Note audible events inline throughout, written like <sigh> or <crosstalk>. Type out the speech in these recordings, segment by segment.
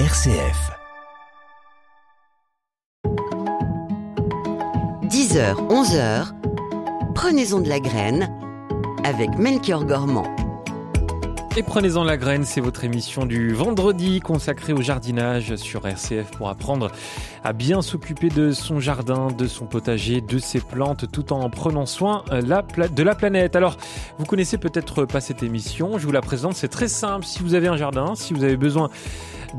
RCF. 10h, 11h, prenez-en de la graine avec Melchior Gormand. Et prenez-en la graine, c'est votre émission du vendredi consacrée au jardinage sur RCF pour apprendre à bien s'occuper de son jardin, de son potager, de ses plantes, tout en prenant soin euh, de la planète. Alors, vous connaissez peut-être pas cette émission, je vous la présente, c'est très simple. Si vous avez un jardin, si vous avez besoin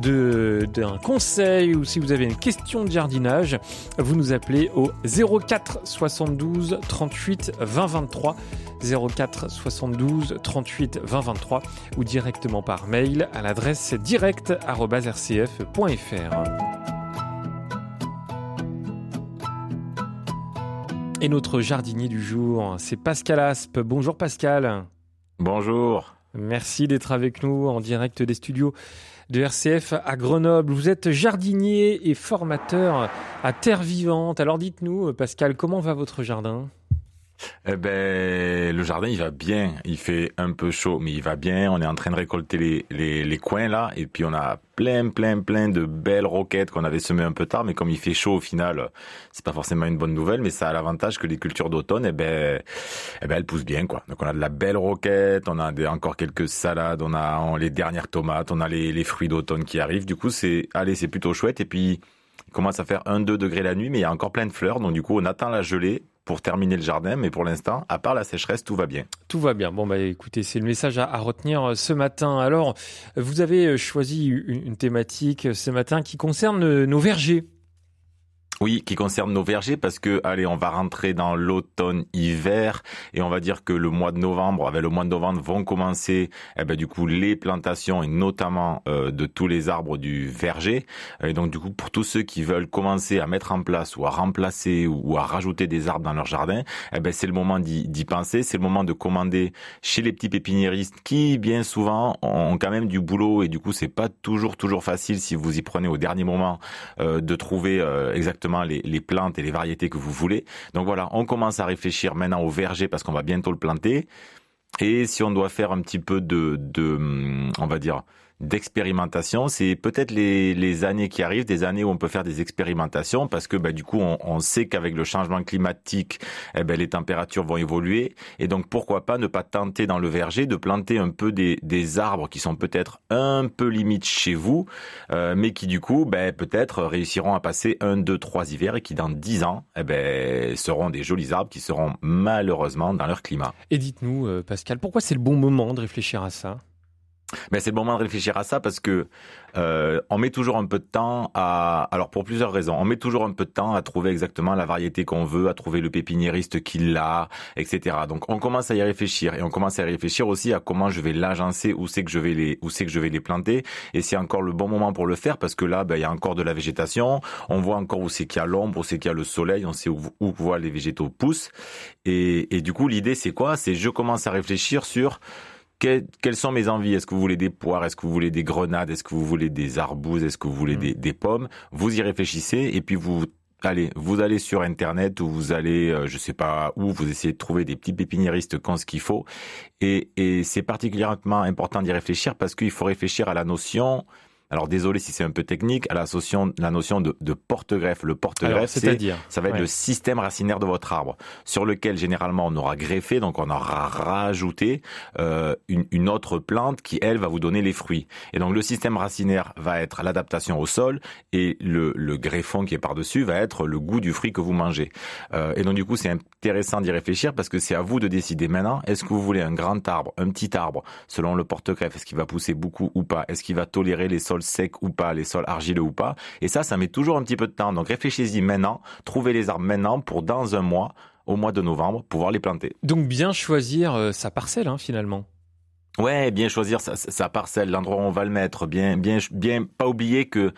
d'un conseil ou si vous avez une question de jardinage, vous nous appelez au 04 72 38 20 23. 04 72 38 20 23 ou directement par mail à l'adresse direct.rcf.fr. Et notre jardinier du jour, c'est Pascal Aspe. Bonjour Pascal. Bonjour. Merci d'être avec nous en direct des studios de RCF à Grenoble. Vous êtes jardinier et formateur à Terre Vivante. Alors dites-nous, Pascal, comment va votre jardin? Eh ben, le jardin, il va bien. Il fait un peu chaud, mais il va bien. On est en train de récolter les, les, les coins là, et puis on a plein, plein, plein de belles roquettes qu'on avait semées un peu tard. Mais comme il fait chaud au final, c'est pas forcément une bonne nouvelle, mais ça a l'avantage que les cultures d'automne, eh ben, eh ben, elles poussent bien quoi. Donc on a de la belle roquette, on a des, encore quelques salades, on a les dernières tomates, on a les, les fruits d'automne qui arrivent. Du coup, c'est, allez, c'est plutôt chouette. Et puis il commence à faire 1-2 degrés la nuit, mais il y a encore plein de fleurs. Donc du coup, on attend la gelée pour terminer le jardin, mais pour l'instant, à part la sécheresse, tout va bien. Tout va bien. Bon, bah écoutez, c'est le message à, retenir euh, ce matin. Alors, vous avez euh, choisi une thématique euh, ce matin qui concerne nos vergers. Oui, qui concerne nos vergers parce que, allez, on va rentrer dans l'automne-hiver et on va dire que le mois de novembre, avec le mois de novembre, vont commencer, eh ben, du coup, les plantations et notamment euh, de tous les arbres du verger. Et donc, du coup, pour tous ceux qui veulent commencer à mettre en place ou à remplacer ou, à rajouter des arbres dans leur jardin, eh ben, c'est le moment d'y penser. C'est le moment de commander chez les petits pépiniéristes qui, bien souvent, ont quand même du boulot et du coup, c'est pas toujours, toujours facile si vous y prenez au dernier moment euh, de trouver euh, exactement les, plantes et les variétés que vous voulez. Donc voilà, on commence à réfléchir maintenant au verger parce qu'on va bientôt le planter. Et si on doit faire un petit peu de, de on va dire, d'expérimentation. C'est peut-être les, années qui arrivent, des années où on peut faire des expérimentations, parce que bah, du coup, on, sait qu'avec le changement climatique, eh ben, les températures vont évoluer. Et donc, pourquoi pas ne pas tenter dans le verger de planter un peu des, des arbres qui sont peut-être un peu limites chez vous, euh, mais qui du coup, ben, peut-être réussiront à passer un, deux, trois hivers et qui dans dix ans, eh ben, seront des jolis arbres qui seront malheureusement dans leur climat. Et dites-nous, euh, Pascal, pourquoi c'est le bon moment de réfléchir à ça? Mais c'est le moment de réfléchir à ça parce que euh, on met toujours un peu de temps à, alors pour plusieurs raisons, on met toujours un peu de temps à trouver exactement la variété qu'on veut, à trouver le pépiniériste qui l'a, etc. Donc on commence à y réfléchir et on commence à y réfléchir aussi à comment je vais l'agencer, où c'est que je vais les, où c'est que je vais les planter et c'est encore le bon moment pour le faire parce que là, ben, il y a encore de la végétation, on voit encore où c'est qu'il y a l'ombre, où c'est qu'il y a le soleil, on sait où, où voit les végétaux poussent et, et du coup l'idée c'est quoi? C'est je commence à réfléchir sur quelles sont mes envies? Est-ce que vous voulez des poires? Est-ce que vous voulez des grenades? Est-ce que vous voulez des arbouses? Est-ce que vous voulez mm. des, pommes? Vous y réfléchissez et puis vous allez, vous allez sur internet ou vous allez, euh, je sais pas où, vous essayez de trouver des petits pépiniéristes qui ont ce qu'il faut. Et, et c'est particulièrement important d'y réfléchir parce qu'il faut réfléchir à la notion alors désolé si c'est un peu technique, à la notion, la notion de, de porte-greffe. Le porte-greffe, c'est-à-dire, ça va être le système racinaire de votre arbre, sur lequel généralement on aura greffé, donc on aura rajouté euh, une, une, autre plante qui elle va vous donner les fruits. Et donc le système racinaire va être l'adaptation au sol et le, le greffon qui est par-dessus va être le goût du fruit que vous mangez. Euh, et donc du coup c'est intéressant d'y réfléchir parce que c'est à vous de décider maintenant. Est-ce que vous voulez un grand arbre, un petit arbre, selon le porte-greffe, est-ce qu'il va pousser beaucoup ou pas? Est-ce qu'il va tolérer les sols secs ou pas, les sols argileux ou pas. Et ça, ça met toujours un petit peu de temps. Donc réfléchissez-y maintenant, trouvez les arbres maintenant pour dans un mois, au mois de novembre, pouvoir les planter. Donc bien choisir euh, sa parcelle hein, finalement. Ouais, bien choisir sa, sa parcelle, l'endroit où on va le mettre, bien, bien, bien, pas oublier que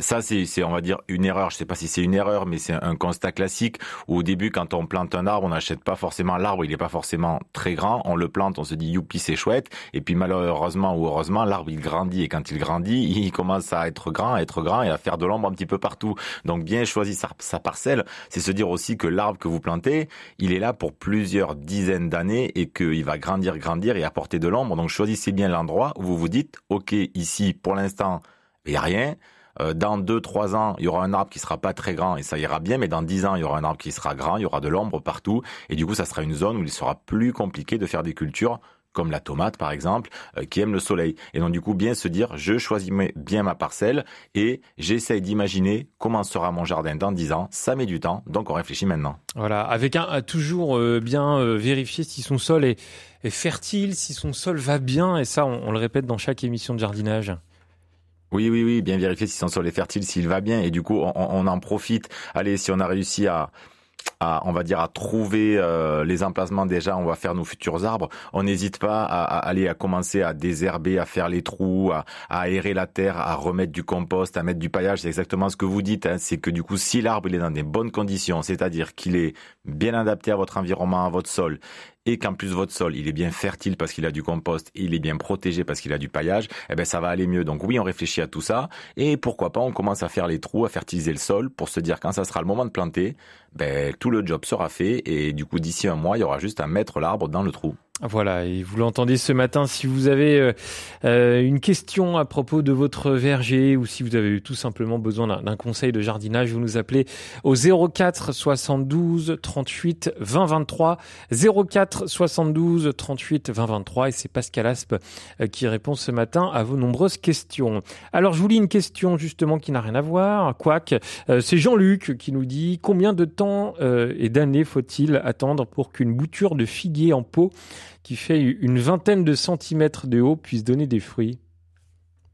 ça, c'est, on va dire, une erreur. Je sais pas si c'est une erreur, mais c'est un constat classique où au début, quand on plante un arbre, on n'achète pas forcément l'arbre, il n'est pas forcément très grand. On le plante, on se dit youpi, c'est chouette. Et puis malheureusement ou heureusement, l'arbre il grandit et quand il grandit, <laughs> il commence à être grand, à être grand et à faire de l'ombre un petit peu partout. Donc bien choisir sa, sa parcelle, c'est se dire aussi que l'arbre que vous plantez, il est là pour plusieurs dizaines d'années et qu'il va grandir, grandir et apporter de l'ombre. Donc choisissez bien l'endroit où vous vous dites, ok, ici pour l'instant il y a rien. Euh, dans deux, trois ans, il y aura un arbre qui sera pas très grand et ça ira bien, mais dans dix ans, il y aura un arbre qui sera grand, il y aura de l'ombre partout, et du coup, ça sera une zone où il sera plus compliqué de faire des cultures comme la tomate par exemple, euh, qui aime le soleil. Et donc du coup, bien se dire, je choisis bien ma parcelle et j'essaye d'imaginer comment sera mon jardin dans dix ans. Ça met du temps, donc on réfléchit maintenant. Voilà, avec un toujours euh, bien vérifier si son sol est, fertile, si son sol va bien, et ça, on le répète dans chaque émission de jardinage. Oui, oui, oui, bien vérifier si son sol est fertile, s'il va bien, et du coup, on, en profite. Allez, si on a réussi à, à, on va dire, à trouver euh, les emplacements déjà, on va faire nos futurs arbres. On n'hésite pas à, aller à commencer à désherber, à faire les trous, à, aérer la terre, à remettre du compost, à mettre du paillage. C'est exactement ce que vous dites. Hein. C'est que du coup, si l'arbre il est dans des bonnes conditions, c'est-à-dire qu'il est bien adapté à votre environnement, à votre sol, et qu'en plus votre sol il est bien fertile parce qu'il a du compost, il est bien protégé parce qu'il a du paillage, eh ben ça va aller mieux. Donc oui, on réfléchit à tout ça et pourquoi pas on commence à faire les trous, à fertiliser le sol pour se dire quand ça sera le moment de planter, ben tout le job sera fait et du coup d'ici un mois il y aura juste à mettre l'arbre dans le trou. Voilà, et vous l'entendez ce matin, si vous avez euh, euh, une question à propos de votre verger ou si vous avez tout simplement besoin d'un conseil de jardinage, vous nous appelez au 04 72 38 20 23 04 72 38 20 23 et c'est Pascal Aspe euh, qui répond ce matin à vos nombreuses questions. Alors je vous lis une question justement qui n'a rien à voir, quoique c'est Jean-Luc qui nous dit combien de temps et d'années faut-il attendre pour qu'une bouture de figuier en pot qui fait une vingtaine de centimètres de haut puisse donner des fruits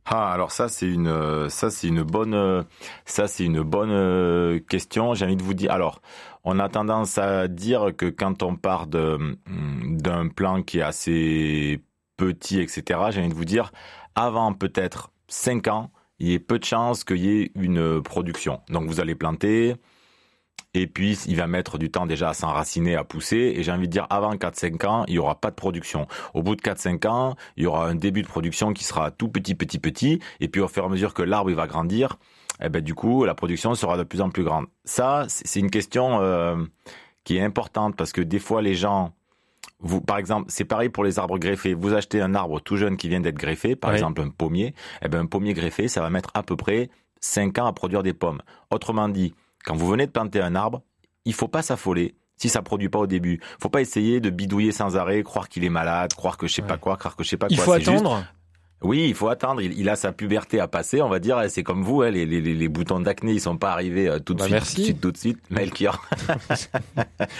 ah, alors ça c'est une ça c'est une bonne ça c'est une bonne euh, question. J'ai envie de vous dire. Alors, on a tendance à dire que quand on part de d'un plan qui est assez petit, etc. J'ai envie de vous dire, avant peut-être 5 ans, il y a peu de chances qu'il y ait une production. Donc vous allez planter, et puis, il va mettre du temps déjà à s'enraciner, à pousser. Et j'ai envie de dire, avant 4-5 ans, il n'y aura pas de production. Au bout de 4-5 ans, il y aura un début de production qui sera tout petit, petit, petit. Et puis, au fur et à mesure que l'arbre il va grandir, eh ben, du coup, la production sera de plus en plus grande. Ça, c'est une question euh, qui est importante parce que des fois, les gens... Vous, par exemple, c'est pareil pour les arbres greffés. Vous achetez un arbre tout jeune qui vient d'être greffé, par exemple un pommier. Eh ben, un pommier greffé, ça va mettre à peu près 5 ans à produire des pommes. Autrement dit, quand vous venez de planter un arbre, il faut pas s'affoler si ça produit pas au début. Faut pas essayer de bidouiller sans arrêt, croire qu'il est malade, croire que je sais pas quoi, croire que je sais pas quoi. Il faut attendre. Oui, il faut attendre. Il, a sa puberté à passer, on va dire. C'est comme vous, hein, les, les, les, boutons d'acné, ils sont pas arrivés euh, tout de bah, suite, tout de suite, tout de suite. Melchior. <laughs>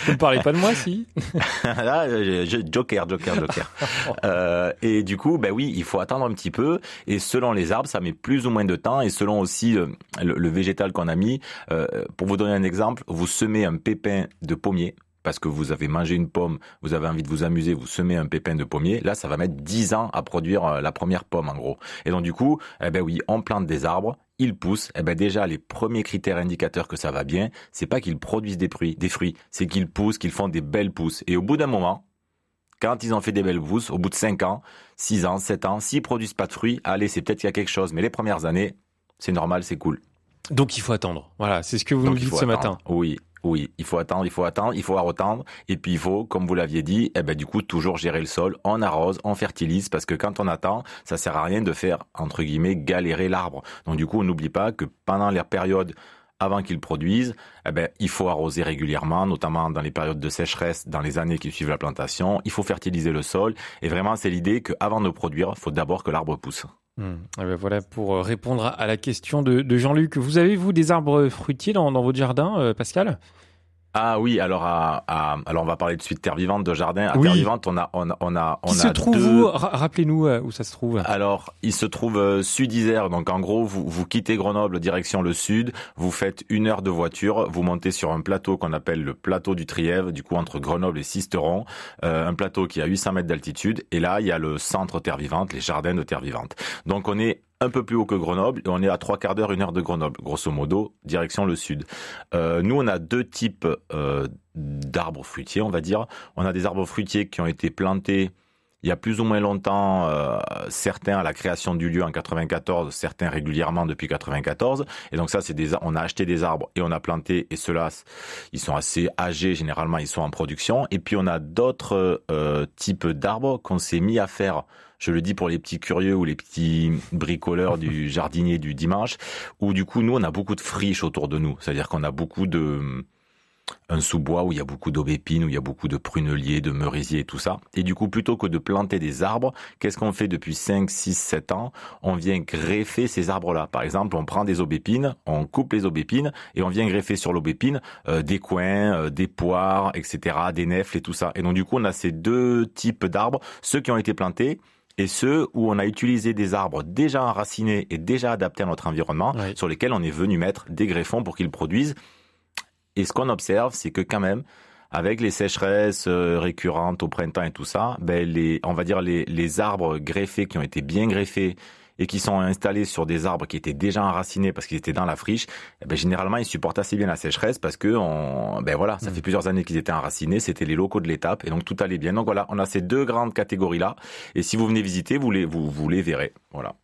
vous ne parlez pas de moi, si <laughs> Là, je, Joker, Joker, Joker. <laughs> euh, et du coup, ben oui, il faut attendre un petit peu. Et selon les arbres, ça met plus ou moins de temps. Et selon aussi euh, le, le, végétal qu'on a mis. Euh, pour vous donner un exemple, vous semez un pépin de pommier parce que vous avez mangé une pomme, vous avez envie de vous amuser, vous semez un pépin de pommier, là ça va mettre 10 ans à produire euh, la première pomme en gros. Et donc du coup, eh ben oui, on plante des arbres, ils poussent, eh ben déjà les premiers critères indicateurs que ça va bien, c'est pas qu'ils produisent des fruits, des fruits, c'est qu'ils poussent, qu'ils font des belles pousses. Et au bout d'un moment, quand ils ont fait des belles pousses, au bout de 5 ans, 6 ans, 7 ans, s'ils produisent pas de fruits, allez, c'est peut-être qu'il y a quelque chose, mais les premières années, c'est normal, c'est cool. Donc il faut attendre. Voilà, c'est ce que vous nous dites ce matin. Oui, oui, il faut attendre, il faut attendre, il faut attendre. Et puis il faut, comme vous l'aviez dit, eh ben du coup toujours gérer le sol. On arrose, on fertilise, parce que quand on attend, ça sert à rien de faire entre guillemets galérer l'arbre. Donc du coup, on n'oublie pas que pendant les périodes avant qu'il produise, eh ben, il faut arroser régulièrement, notamment dans les périodes de sécheresse, dans les années qui suivent la plantation. Il faut fertiliser le sol. Et vraiment, c'est l'idée qu'avant de produire, il faut d'abord que l'arbre pousse. Hmm. Eh ben voilà pour euh, répondre à la question de, Jean-Luc. Vous avez, vous, des arbres fruitiers dans, votre jardin, euh, Pascal? Ah oui, alors à, alors on va parler de suite terre vivante de jardin. À terre vivante, on a on a on a on Qui se trouve Rappelez-nous euh, où ça se trouve. Alors, il se trouve sud Isère. Donc en gros, vous vous quittez Grenoble direction le sud, vous faites une heure de voiture, vous montez sur un plateau qu'on appelle le plateau du Trièvre, du coup entre Grenoble et Sisteron, un plateau qui a 800 mètres d'altitude. Et là, il y a le centre terre vivante, les jardins de terre vivante. Donc on est un peu plus haut que Grenoble et on est à trois quarts d'heure, une heure de Grenoble, grosso modo, direction le sud. Euh, nous, on a deux types euh, d'arbres fruitiers, on va dire. On a des arbres fruitiers qui ont été plantés il y a plus ou moins longtemps, euh, certains à la création du lieu en 94, certains régulièrement depuis 94. Et donc ça, c'est des, on a acheté des arbres et on a planté. Et ceux-là, ils sont assez âgés. Généralement, ils sont en production. Et puis on a d'autres types d'arbres qu'on s'est mis à faire Je le dis pour les petits curieux ou les petits bricoleurs du <laughs> jardinier du dimanche, où du coup, nous, on a beaucoup de friches autour de nous. C'est-à-dire qu'on a beaucoup de un sous-bois où il y a beaucoup d'aubépines, où il y a beaucoup de pruneliers, de merisiers et tout ça. Et du coup, plutôt que de planter des arbres, qu'est-ce qu'on fait depuis 5, 6, 7 ans? On vient greffer ces arbres-là. Par exemple, on prend des aubépines, on coupe les aubépines et on vient greffer sur l'aubépine euh, des coins, euh, des poires, etc., des nefles et tout ça. Et donc du coup, on a ces deux types d'arbres, ceux qui ont été plantés et ceux où on a utilisé des arbres déjà enracinés et déjà adaptés à notre environnement, sur lesquels on est venu mettre des greffons pour qu'ils produisent. Et ce qu'on observe, c'est que quand même, avec les sécheresses euh, récurrentes au printemps et tout ça, ben les, on va dire les, les arbres greffés qui ont été bien greffés et qui sont installés sur des arbres qui étaient déjà enracinés parce qu'ils étaient dans la friche, eh ben généralement ils supportent assez bien la sécheresse parce que on, ben voilà, ça mm. fait plusieurs années qu'ils étaient enracinés, c'était les locaux de l'étape et donc tout allait bien. Donc voilà, on a ces deux grandes catégories là et si vous venez visiter, vous les vous, vous les verrez. Voilà.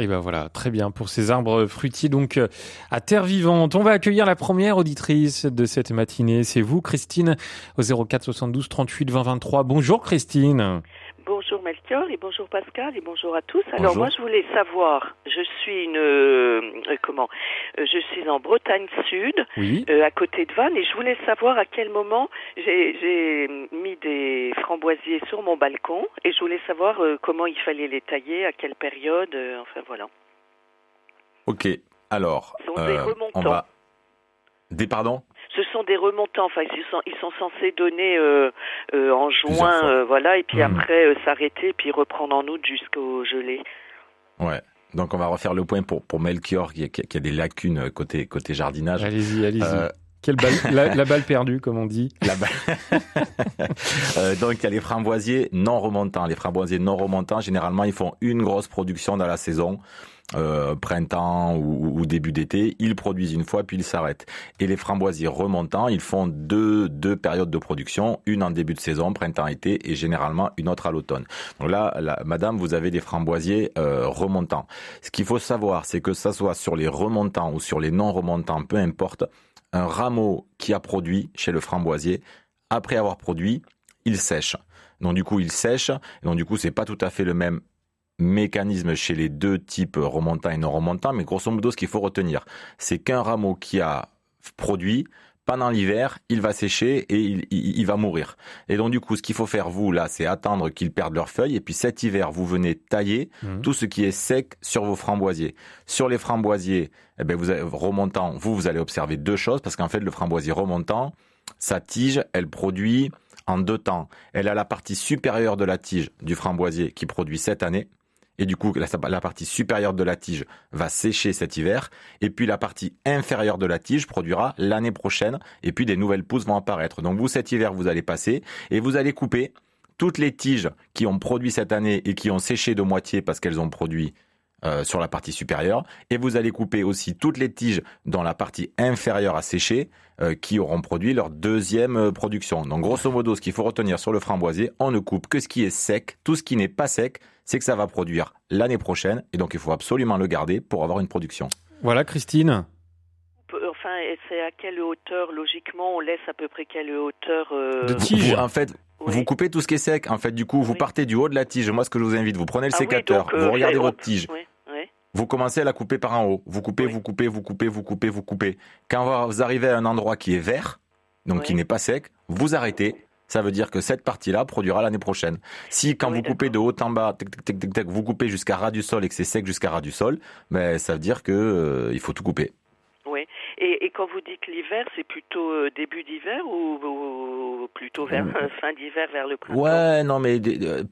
Et ben voilà, très bien pour ces arbres fruitiers donc euh, à terre vivante. On va accueillir la première auditrice de cette matinée, c'est vous Christine au 04 72 38 20 23. Bonjour Christine. Bonjour Melchior et bonjour Pascal et bonjour à tous. Alors moi je voulais savoir, je suis une euh, comment euh, Je suis en Bretagne Sud, euh, à côté de Vannes, et je voulais savoir à quel moment j'ai mis des framboisiers sur mon balcon et je voulais savoir comment il fallait les tailler, à quelle période, enfin voilà. Ok, alors on va des pardons ce sont des remontants. Enfin, ils sont, ils sont censés donner euh, euh, en juin, euh, voilà, et puis hmm. après s'arrêter, puis reprendre en août jusqu'au gelé. Ouais. Donc on va refaire le point pour pour Melchior qui, qui, a des lacunes côté côté jardinage. Allez-y, allez-y. Quelle balle, <laughs> la, balle perdue, comme on dit. La balle. <laughs> donc il y a les framboisiers non remontants. Les framboisiers non remontants, généralement, ils font une grosse production dans la saison. Euh, printemps ou, début d'été, ils produisent une fois puis ils s'arrêtent. Et les framboisiers remontants, ils font deux, deux périodes de production, une en début de saison, printemps-été, et généralement une autre à l'automne. Donc là, madame, vous avez des framboisiers euh, remontants. Ce qu'il faut savoir, c'est que ça soit sur les remontants ou sur les non remontants, peu importe, un rameau qui a produit chez le framboisier, après avoir produit, il sèche. Donc du coup, il sèche. Donc du coup, c'est pas tout à fait le même mécanisme chez les deux types remontants et non remontants, mais grosso modo, ce qu'il faut retenir, c'est qu'un rameau qui a produit, pendant l'hiver, il va sécher et il, va mourir. Et donc du coup, ce qu'il faut faire, vous, là, c'est attendre qu'ils perdent leurs feuilles. Et puis cet hiver, vous venez tailler mmh. tout ce qui est sec sur vos framboisiers. Sur les framboisiers, eh ben, vous avez, remontant, vous, vous allez observer deux choses, parce qu'en fait, le framboisier remontant, sa tige, elle produit en deux temps. Elle a la partie supérieure de la tige du framboisier qui produit cette année et du coup la, partie supérieure de la tige va sécher cet hiver, et puis la partie inférieure de la tige produira l'année prochaine, et puis des nouvelles pousses vont apparaître. Donc vous cet hiver vous allez passer et vous allez couper toutes les tiges qui ont produit cette année et qui ont séché de moitié parce qu'elles ont produit euh, sur la partie supérieure, et vous allez couper aussi toutes les tiges dans la partie inférieure à sécher euh, qui auront produit leur deuxième euh, production. Donc grosso modo, ce qu'il faut retenir sur le framboisier, on ne coupe que ce qui est sec, tout ce qui n'est pas sec, c'est que ça va produire l'année prochaine et donc il faut absolument le garder pour avoir une production. Voilà, Christine. Enfin, c'est à quelle hauteur, logiquement, on laisse à peu près quelle hauteur euh, De tige. en fait, vous coupez tout ce qui est sec. En fait, du coup, vous partez du haut de la tige. Moi, ce que je vous invite, vous prenez le ah sécateur, euh, vous regardez votre tige. Vous commencez à la couper par en haut. Vous coupez, vous coupez, vous coupez, vous coupez, vous coupez. Quand vous arrivez à un endroit qui est vert, donc qui n'est pas sec, vous arrêtez ça veut dire que cette partie-là produira l'année prochaine. Si quand vous coupez de haut en bas, vous coupez jusqu'à ras du sol et que c'est sec jusqu'à ras du sol, ben ça veut dire que euh, il faut tout couper. Oui. Et, quand vous dites l'hiver, c'est plutôt euh, début d'hiver ou, plutôt vers euh, fin d'hiver, vers le printemps? Ouais, non, mais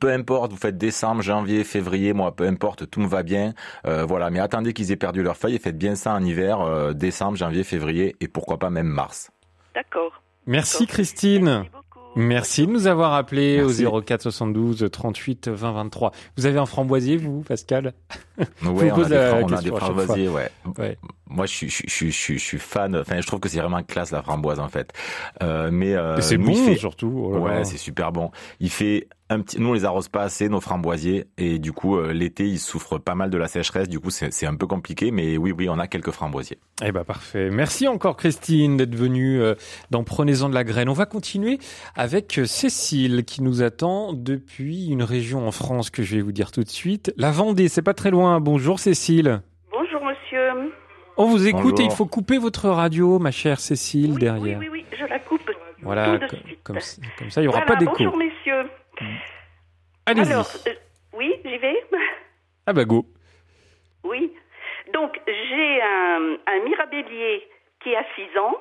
peu importe. Vous faites décembre, janvier, février, moi, peu importe, tout me va bien. voilà, mais attendez qu'ils aient perdu leurs feuilles et faites bien ça en hiver, décembre, janvier, février et pourquoi pas même mars. D'accord. Merci Christine. Merci de nous avoir appelé au 04 72 38 20 23. Vous avez un framboisier, vous, Pascal? Oui, on a des framboisiers, ouais. ouais. Moi, je suis, je, je, je, je suis fan. Enfin, je trouve que c'est vraiment classe la framboise en fait. Euh, mais euh, c'est bon fait... surtout. Oh ouais, c'est super bon. Il fait un petit. Nous, on les arrose pas assez nos framboisiers et du coup, euh, l'été, ils souffrent pas mal de la sécheresse. Du coup, c'est un peu compliqué, mais oui, oui, on a quelques framboisiers. Eh ben parfait. Merci encore Christine d'être venue dans Prenez-en de la graine. On va continuer avec Cécile qui nous attend depuis une région en France que je vais vous dire tout de suite. La Vendée, c'est pas très loin. Bonjour Cécile. Bonjour monsieur. On vous écoute et il faut couper votre radio, ma chère Cécile, oui, derrière. Oui, oui, oui, je la coupe. Voilà, tout de suite. Comme, comme, ça, il n'y aura voilà, pas d'écho. Bonjour messieurs. Allez-y. Alors, euh, oui, j'y vais. Ah bah go. Oui. Donc, j'ai un, un mirabellier qui a 6 ans,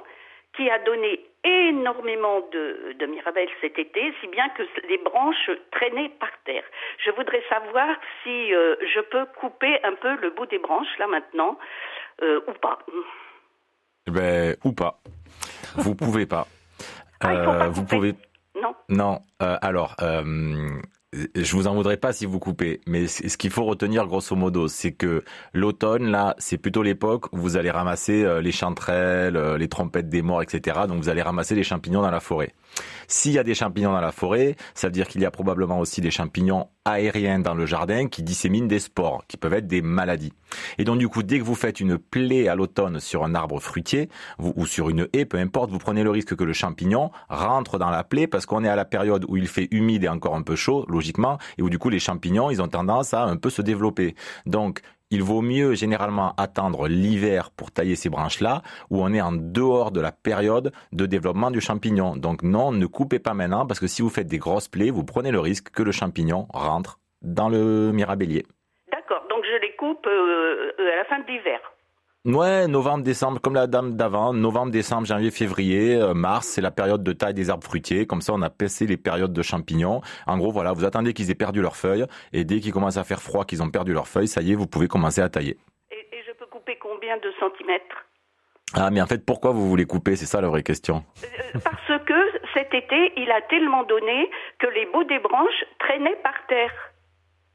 qui a donné énormément de, de mirabelles cet été, si bien que les branches traînaient par terre. Je voudrais savoir si euh, je peux couper un peu le bout des branches, là maintenant, euh, ou pas. Ben, ou pas. Vous pouvez pas. Ah, pas vous pouvez. Non. Non. Euh, alors, euh, je vous en voudrais pas si vous coupez, mais ce qu'il faut retenir grosso modo, c'est que l'automne là, c'est plutôt l'époque où vous allez ramasser euh, les chanterelles, euh, les trompettes des morts, etc. Donc vous allez ramasser les champignons dans la forêt. S'il y a des champignons dans la forêt, ça veut dire qu'il y a probablement aussi des champignons aériens dans le jardin qui disséminent des spores, qui peuvent être des maladies. Et donc du coup, dès que vous faites une plaie à l'automne sur un arbre fruitier ou sur une haie, peu importe, vous prenez le risque que le champignon rentre dans la plaie parce qu'on est à la période où il fait humide et encore un peu chaud, et où du coup les champignons, ils ont tendance à un peu se développer. Donc il vaut mieux généralement attendre l'hiver pour tailler ces branches-là, où on est en dehors de la période de développement du champignon. Donc non, ne coupez pas maintenant, parce que si vous faites des grosses plaies, vous prenez le risque que le champignon rentre dans le mirabellier. D'accord, donc je les coupe euh, à la fin de l'hiver. Ouais, novembre, décembre, comme la dame d'avant, novembre, décembre, janvier, février, euh, mars, c'est la période de taille des arbres fruitiers. Comme ça, on a passé les périodes de champignons. En gros, voilà, vous attendez qu'ils aient perdu leurs feuilles, et dès qu'il commence à faire froid, qu'ils ont perdu leurs feuilles, ça y est, vous pouvez commencer à tailler. Et, et je peux couper combien de centimètres? Ah, mais en fait, pourquoi vous voulez couper? C'est ça la vraie question. Euh, Parce que cet été, il a tellement donné que les bouts des branches traînaient par terre.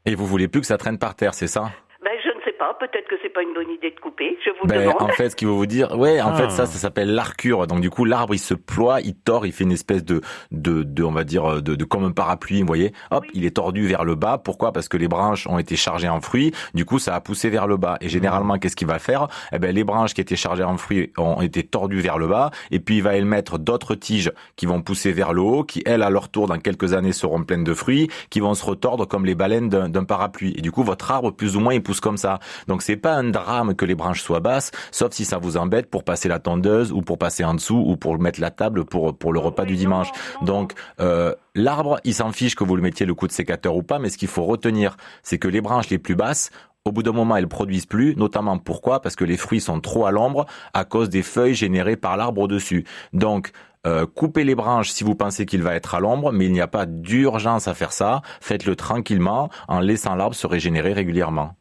Et vous voulez plus que ça traîne par terre, c'est ça Ben, je ne sais pas, peut-être que c'est pas une bonne idée de couper, je vous Ben, demande. en fait, ce qu'il veut vous dire, ouais, en Ah. fait, ça, ça s'appelle l'arcure. Donc, du coup, l'arbre, il se ploie, il tord, il fait une espèce de, de, de on va dire, de, de comme un parapluie, vous voyez. Hop, Oui. il est tordu vers le bas. Pourquoi? Parce que les branches ont été chargées en fruits. Du coup, ça a poussé vers le bas. Et généralement, qu'est-ce qu'il va faire? Eh ben, les branches qui étaient chargées en fruits ont été tordues vers le bas. Et puis, il va émettre d'autres tiges qui vont pousser vers le haut, qui elles, à leur tour, dans quelques années, seront pleines de fruits, qui vont se retordre comme les baleines d'un d'un parapluie. Et du coup, votre arbre, plus ou moins, il pousse comme ça. Donc, c'est pas un drame que les branches soient basses, sauf si ça vous embête pour passer la tondeuse ou pour passer en dessous ou pour mettre la table pour pour le repas du dimanche. Donc euh, l'arbre, il s'en fiche que vous le mettiez le coup de sécateur ou pas, mais ce qu'il faut retenir, c'est que les branches les plus basses au bout d'un moment, elles produisent plus, notamment pourquoi? Parce que les fruits sont trop à l'ombre à cause des feuilles générées par l'arbre au-dessus. Donc, euh, coupez les branches si vous pensez qu'il va être à l'ombre, mais il n'y a pas d'urgence à faire ça. Faites-le tranquillement en laissant l'arbre se régénérer régulièrement.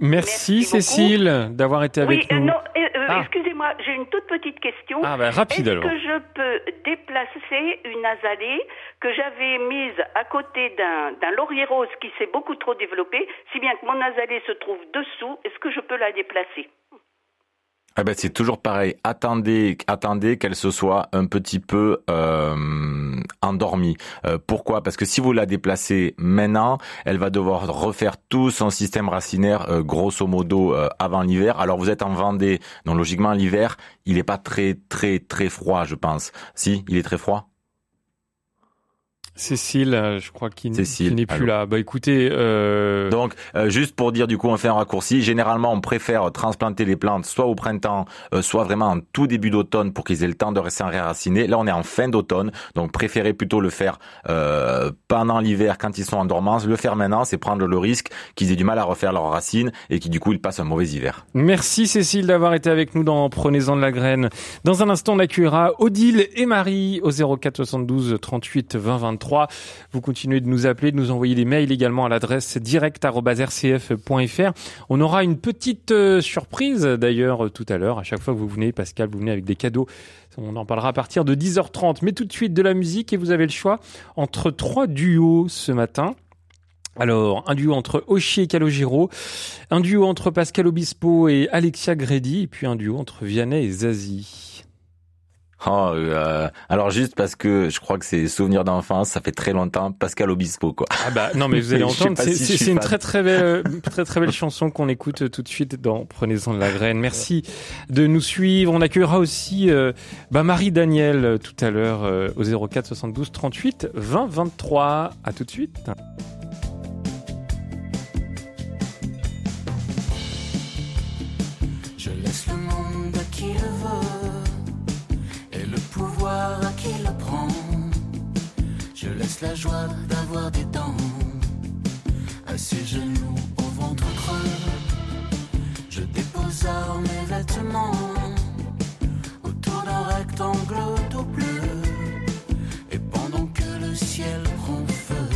Merci. Cécile d'avoir été avec oui, euh, nous. non, euh, euh, Ah. excusez-moi, j'ai une toute petite question. Ah bah rapide Est-ce que je peux déplacer une azalée que j'avais mise à côté d'un d'un laurier rose qui s'est beaucoup trop développé, si bien que mon azalée se trouve dessous, est-ce que je peux la déplacer? Ah ben c'est toujours pareil. Attendez, attendez qu'elle se soit un petit peu euh, endormie. Euh, pourquoi? Parce que si vous la déplacez maintenant, elle va devoir refaire tout son système racinaire euh, grosso modo euh, avant l'hiver. Alors vous êtes en Vendée, donc logiquement l'hiver, il est pas très très très froid, je pense. Si, il est très froid? Cécile, euh, je crois qu'il n'est plus allô. là. Bah écoutez, euh, Donc, euh, juste pour dire, du coup, on fait un raccourci. Généralement, on préfère transplanter les plantes soit au printemps, euh, soit vraiment en tout début d'automne pour qu'ils aient le temps de rester raciner. Là, on est en fin d'automne, donc préférez plutôt le faire euh, pendant l'hiver quand ils sont en dormance. Le faire maintenant, c'est prendre le risque qu'ils aient du mal à refaire leurs racines et qui du coup ils passent un mauvais hiver. Merci Cécile d'avoir été avec nous dans Prenez-en de la graine. Dans un instant, on accueillera Odile et Marie au 04 72 38 20 23. Vous continuez de nous appeler, de nous envoyer des mails également à l'adresse direct@rcf.fr. On aura une petite euh, surprise d'ailleurs euh, tout à l'heure. À chaque fois que vous venez, Pascal, vous venez avec des cadeaux. On en parlera à partir de 10h30. Mais tout de suite de la musique et vous avez le choix entre trois duos ce matin. Alors, un duo entre Oshi et Calogero, un duo entre Pascal Obispo et Alexia Gredi, et puis un duo entre Vianney et Zazie. Oh, euh, alors juste parce que je crois que c'est souvenir d'enfance, ça fait très longtemps. Pascal Obispo, quoi. Ah bah non, mais vous allez <laughs> entendre, c'est une très très belle, très très belle chanson qu'on écoute tout de suite dans Prenez-en de la graine. Merci de nous suivre. On accueillera aussi euh, bah, Marie Daniel euh, tout à l'heure au 04 72 38 20 23. À tout de suite. La joie d'avoir des dents à ses genoux au ventre creux. Je dépose mes vêtements autour d'un rectangle tout bleu. Et pendant que le ciel prend feu,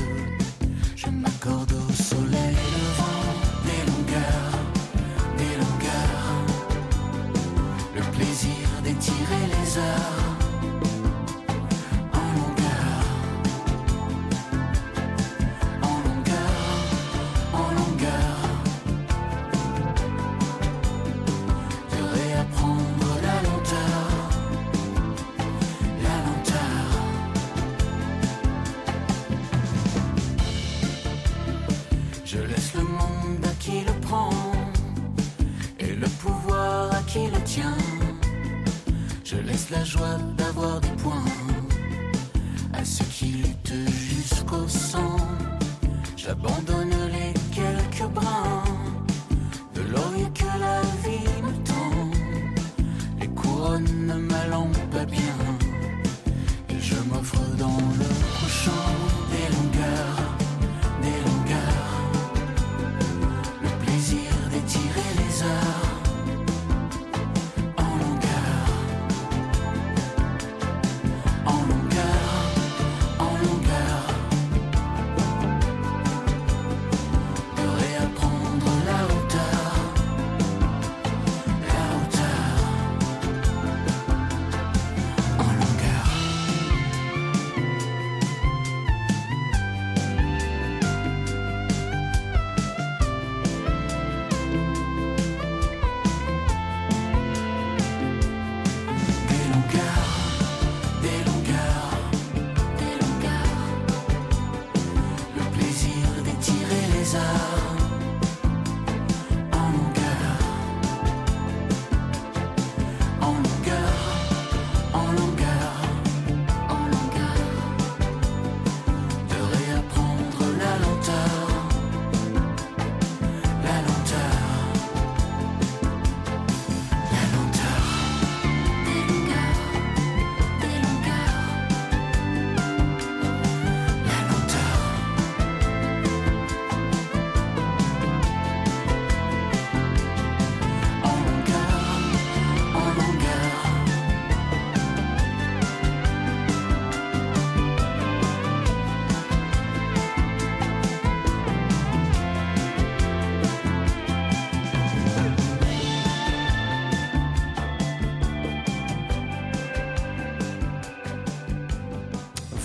je m'accorde au soleil levant des longueurs, des longueurs. Le plaisir d'étirer les heures.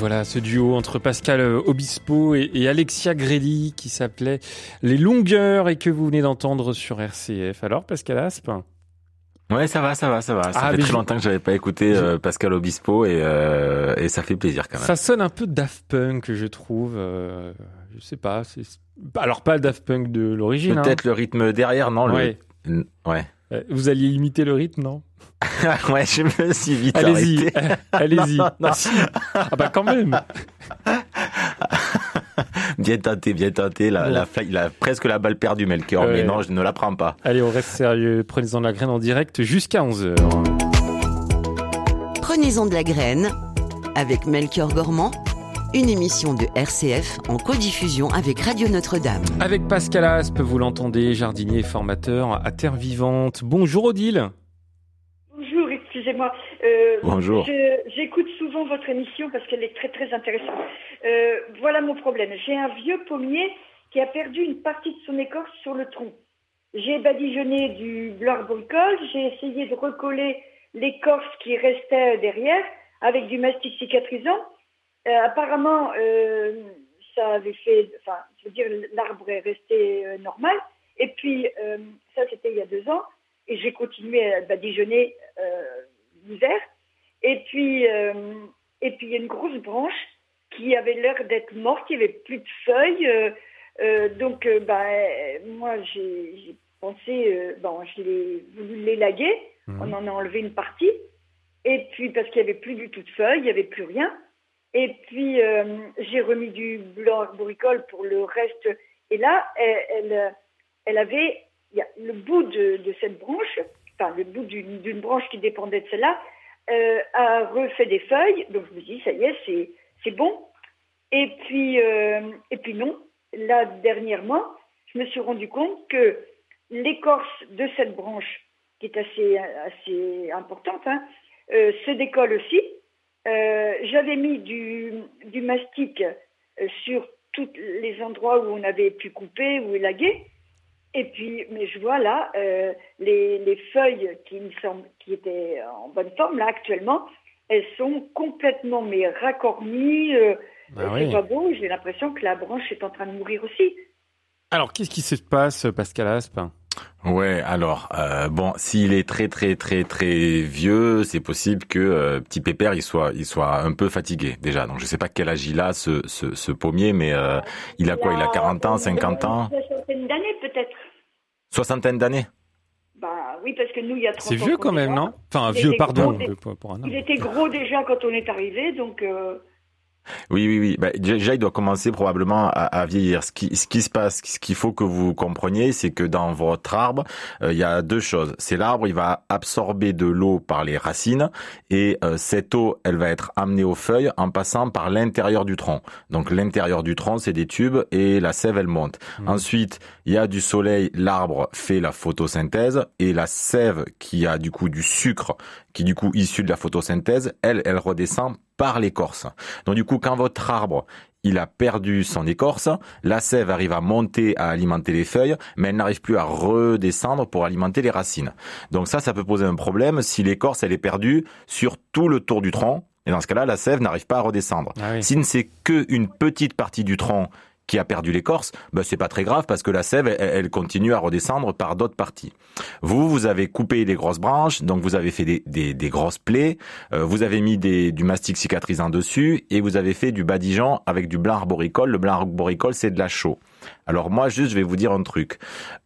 Voilà, ce duo entre Pascal euh, Obispo et, Alexia Grelli qui s'appelait Les Longueurs et que vous venez d'entendre sur RCF. Alors, Pascal Aspe Ouais, ça va, ça va, ça va. Ça ah, fait très longtemps que j'avais pas écouté euh, Pascal Obispo et, euh, et ça fait plaisir quand même. Ça sonne un peu Daft Punk, je trouve. je sais pas. Alors pas Daft Punk de l'origine. Peut-être hein. le rythme derrière, non Ouais. Ouais. Vous alliez imiter le rythme, non? <laughs> ouais, je me suis vite Allez-y, <laughs> allez-y. Ah, ah bah quand même. <laughs> bien tenté, bien tenté. La, a presque la balle perdue, Melchior, mais non, je ne la prends pas. Allez, on reste sérieux. Prenez-en de la graine en direct jusqu'à 11h. Prenez-en de la graine avec Melchior Gormand une émission de RCF en codiffusion avec Radio Notre-Dame. Avec Pascal Aspe, vous l'entendez, jardinier et formateur à Terre Vivante. Bonjour Odile. Euh, Bonjour. J'écoute souvent votre émission parce qu'elle est très très intéressante. Euh, voilà mon problème. J'ai un vieux pommier qui a perdu une partie de son écorce sur le tronc. J'ai badigeonné du blanc bricole, j'ai essayé de recoller l'écorce qui restait derrière avec du mastic cicatrisant. Euh, apparemment, ça avait fait, enfin, je veux dire, l'arbre est resté normal. Et puis, ça, c'était il y a deux ans. Et j'ai continué à badigeonner Et puis, et puis, il y a une grosse branche qui avait l'air d'être morte, il n'y avait plus de feuilles. donc, bah, moi, j'ai pensé, bon, j'ai voulu l'élaguer. Mhm. On en a enlevé une partie. Et puis, parce qu'il n'y avait plus du tout de feuilles, il n'y avait plus rien. Et puis, euh, j'ai remis du blanc arboricole pour le reste. Et là, elle, elle, avait le bout de, cette branche, enfin, le bout d'une branche qui dépendait de celle-là, euh, a refait des feuilles. Donc, je me dis, ça y est, c'est bon. Et puis, euh, et puis non. Là, dernièrement, je me suis rendu compte que l'écorce de cette branche, qui est assez, importante, hein, euh, se décolle aussi. J'avais mis du, mastic sur tous les endroits où on avait pu couper ou élaguer. Et puis, mais je vois là, les, les, feuilles qui me semblent, qui étaient en bonne forme, là, actuellement, elles sont complètement, mais raccornies. Ah c'est pas beau, j'ai l'impression que la branche est en train de mourir aussi. Alors, qu'est-ce qui se passe, Pascal Aspin Ouais, alors euh, bon, s'il est très très très très vieux, c'est possible que euh, petit pépère il soit il soit un peu fatigué déjà. Donc je sais pas quel âge il a ce ce, ce pommier, mais euh, il a quoi Il a 40 ans, 50 ans? Soixantaine d'années Bah oui, parce que nous il y a 30 C'est vieux quand même, non? Enfin vieux, pardon. Pour un il était gros déjà quand on est arrivé, donc. Oui, oui, oui. Bah, déjà, il doit commencer probablement à, à, vieillir. Ce qui, ce qui se passe, ce qu'il faut que vous compreniez, c'est que dans votre arbre, euh, il y a deux choses. C'est l'arbre, il va absorber de l'eau par les racines et euh, cette eau, elle va être amenée aux feuilles en passant par l'intérieur du tronc. Donc l'intérieur du tronc, c'est des tubes et la sève, elle monte. Mmh. Ensuite, il y a du soleil, l'arbre fait la photosynthèse et la sève qui a du coup du sucre qui du coup issu de la photosynthèse, elle, elle redescend par l'écorce. Donc du coup, quand votre arbre il a perdu son écorce, la sève arrive à monter, à alimenter les feuilles, mais elle n'arrive plus à redescendre pour alimenter les racines. Donc ça, ça peut poser un problème si l'écorce, elle est perdue sur tout le tour du tronc. Et dans ce cas-là, la sève n'arrive pas à redescendre. Ah si ne c'est qu'une petite partie du tronc qui a perdu l'écorce, ben c'est pas très grave parce que la sève, elle, continue à redescendre par d'autres parties. Vous, vous avez coupé les grosses branches, donc vous avez fait des, des, des grosses plaies, euh, vous avez mis des, du mastic cicatrisant dessus et vous avez fait du badigeon avec du blanc arboricole. Le blanc arboricole, c'est de la chaux. Alors moi, juste, je vais vous dire un truc.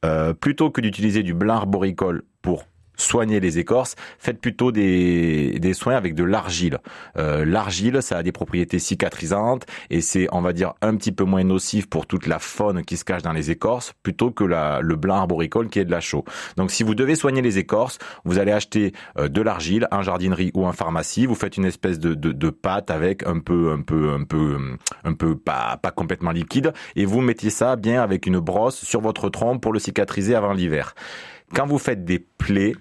Euh, plutôt que d'utiliser du blanc arboricole pour soigner les écorces, faites plutôt des, des soins avec de l'argile. Euh, l'argile, ça a des propriétés cicatrisantes et c'est, on va dire, un petit peu moins nocif pour toute la faune qui se cache dans les écorces, plutôt que la, le blanc arboricole qui est de la chaux. Donc si vous devez soigner les écorces, vous allez acheter euh, de l'argile en jardinerie ou en pharmacie, vous faites une espèce de, de, de, pâte avec un peu, un peu, un peu, un peu pas, pas complètement liquide et vous mettez ça bien avec une brosse sur votre tronc pour le cicatriser avant l'hiver. Quand vous faites des plaies,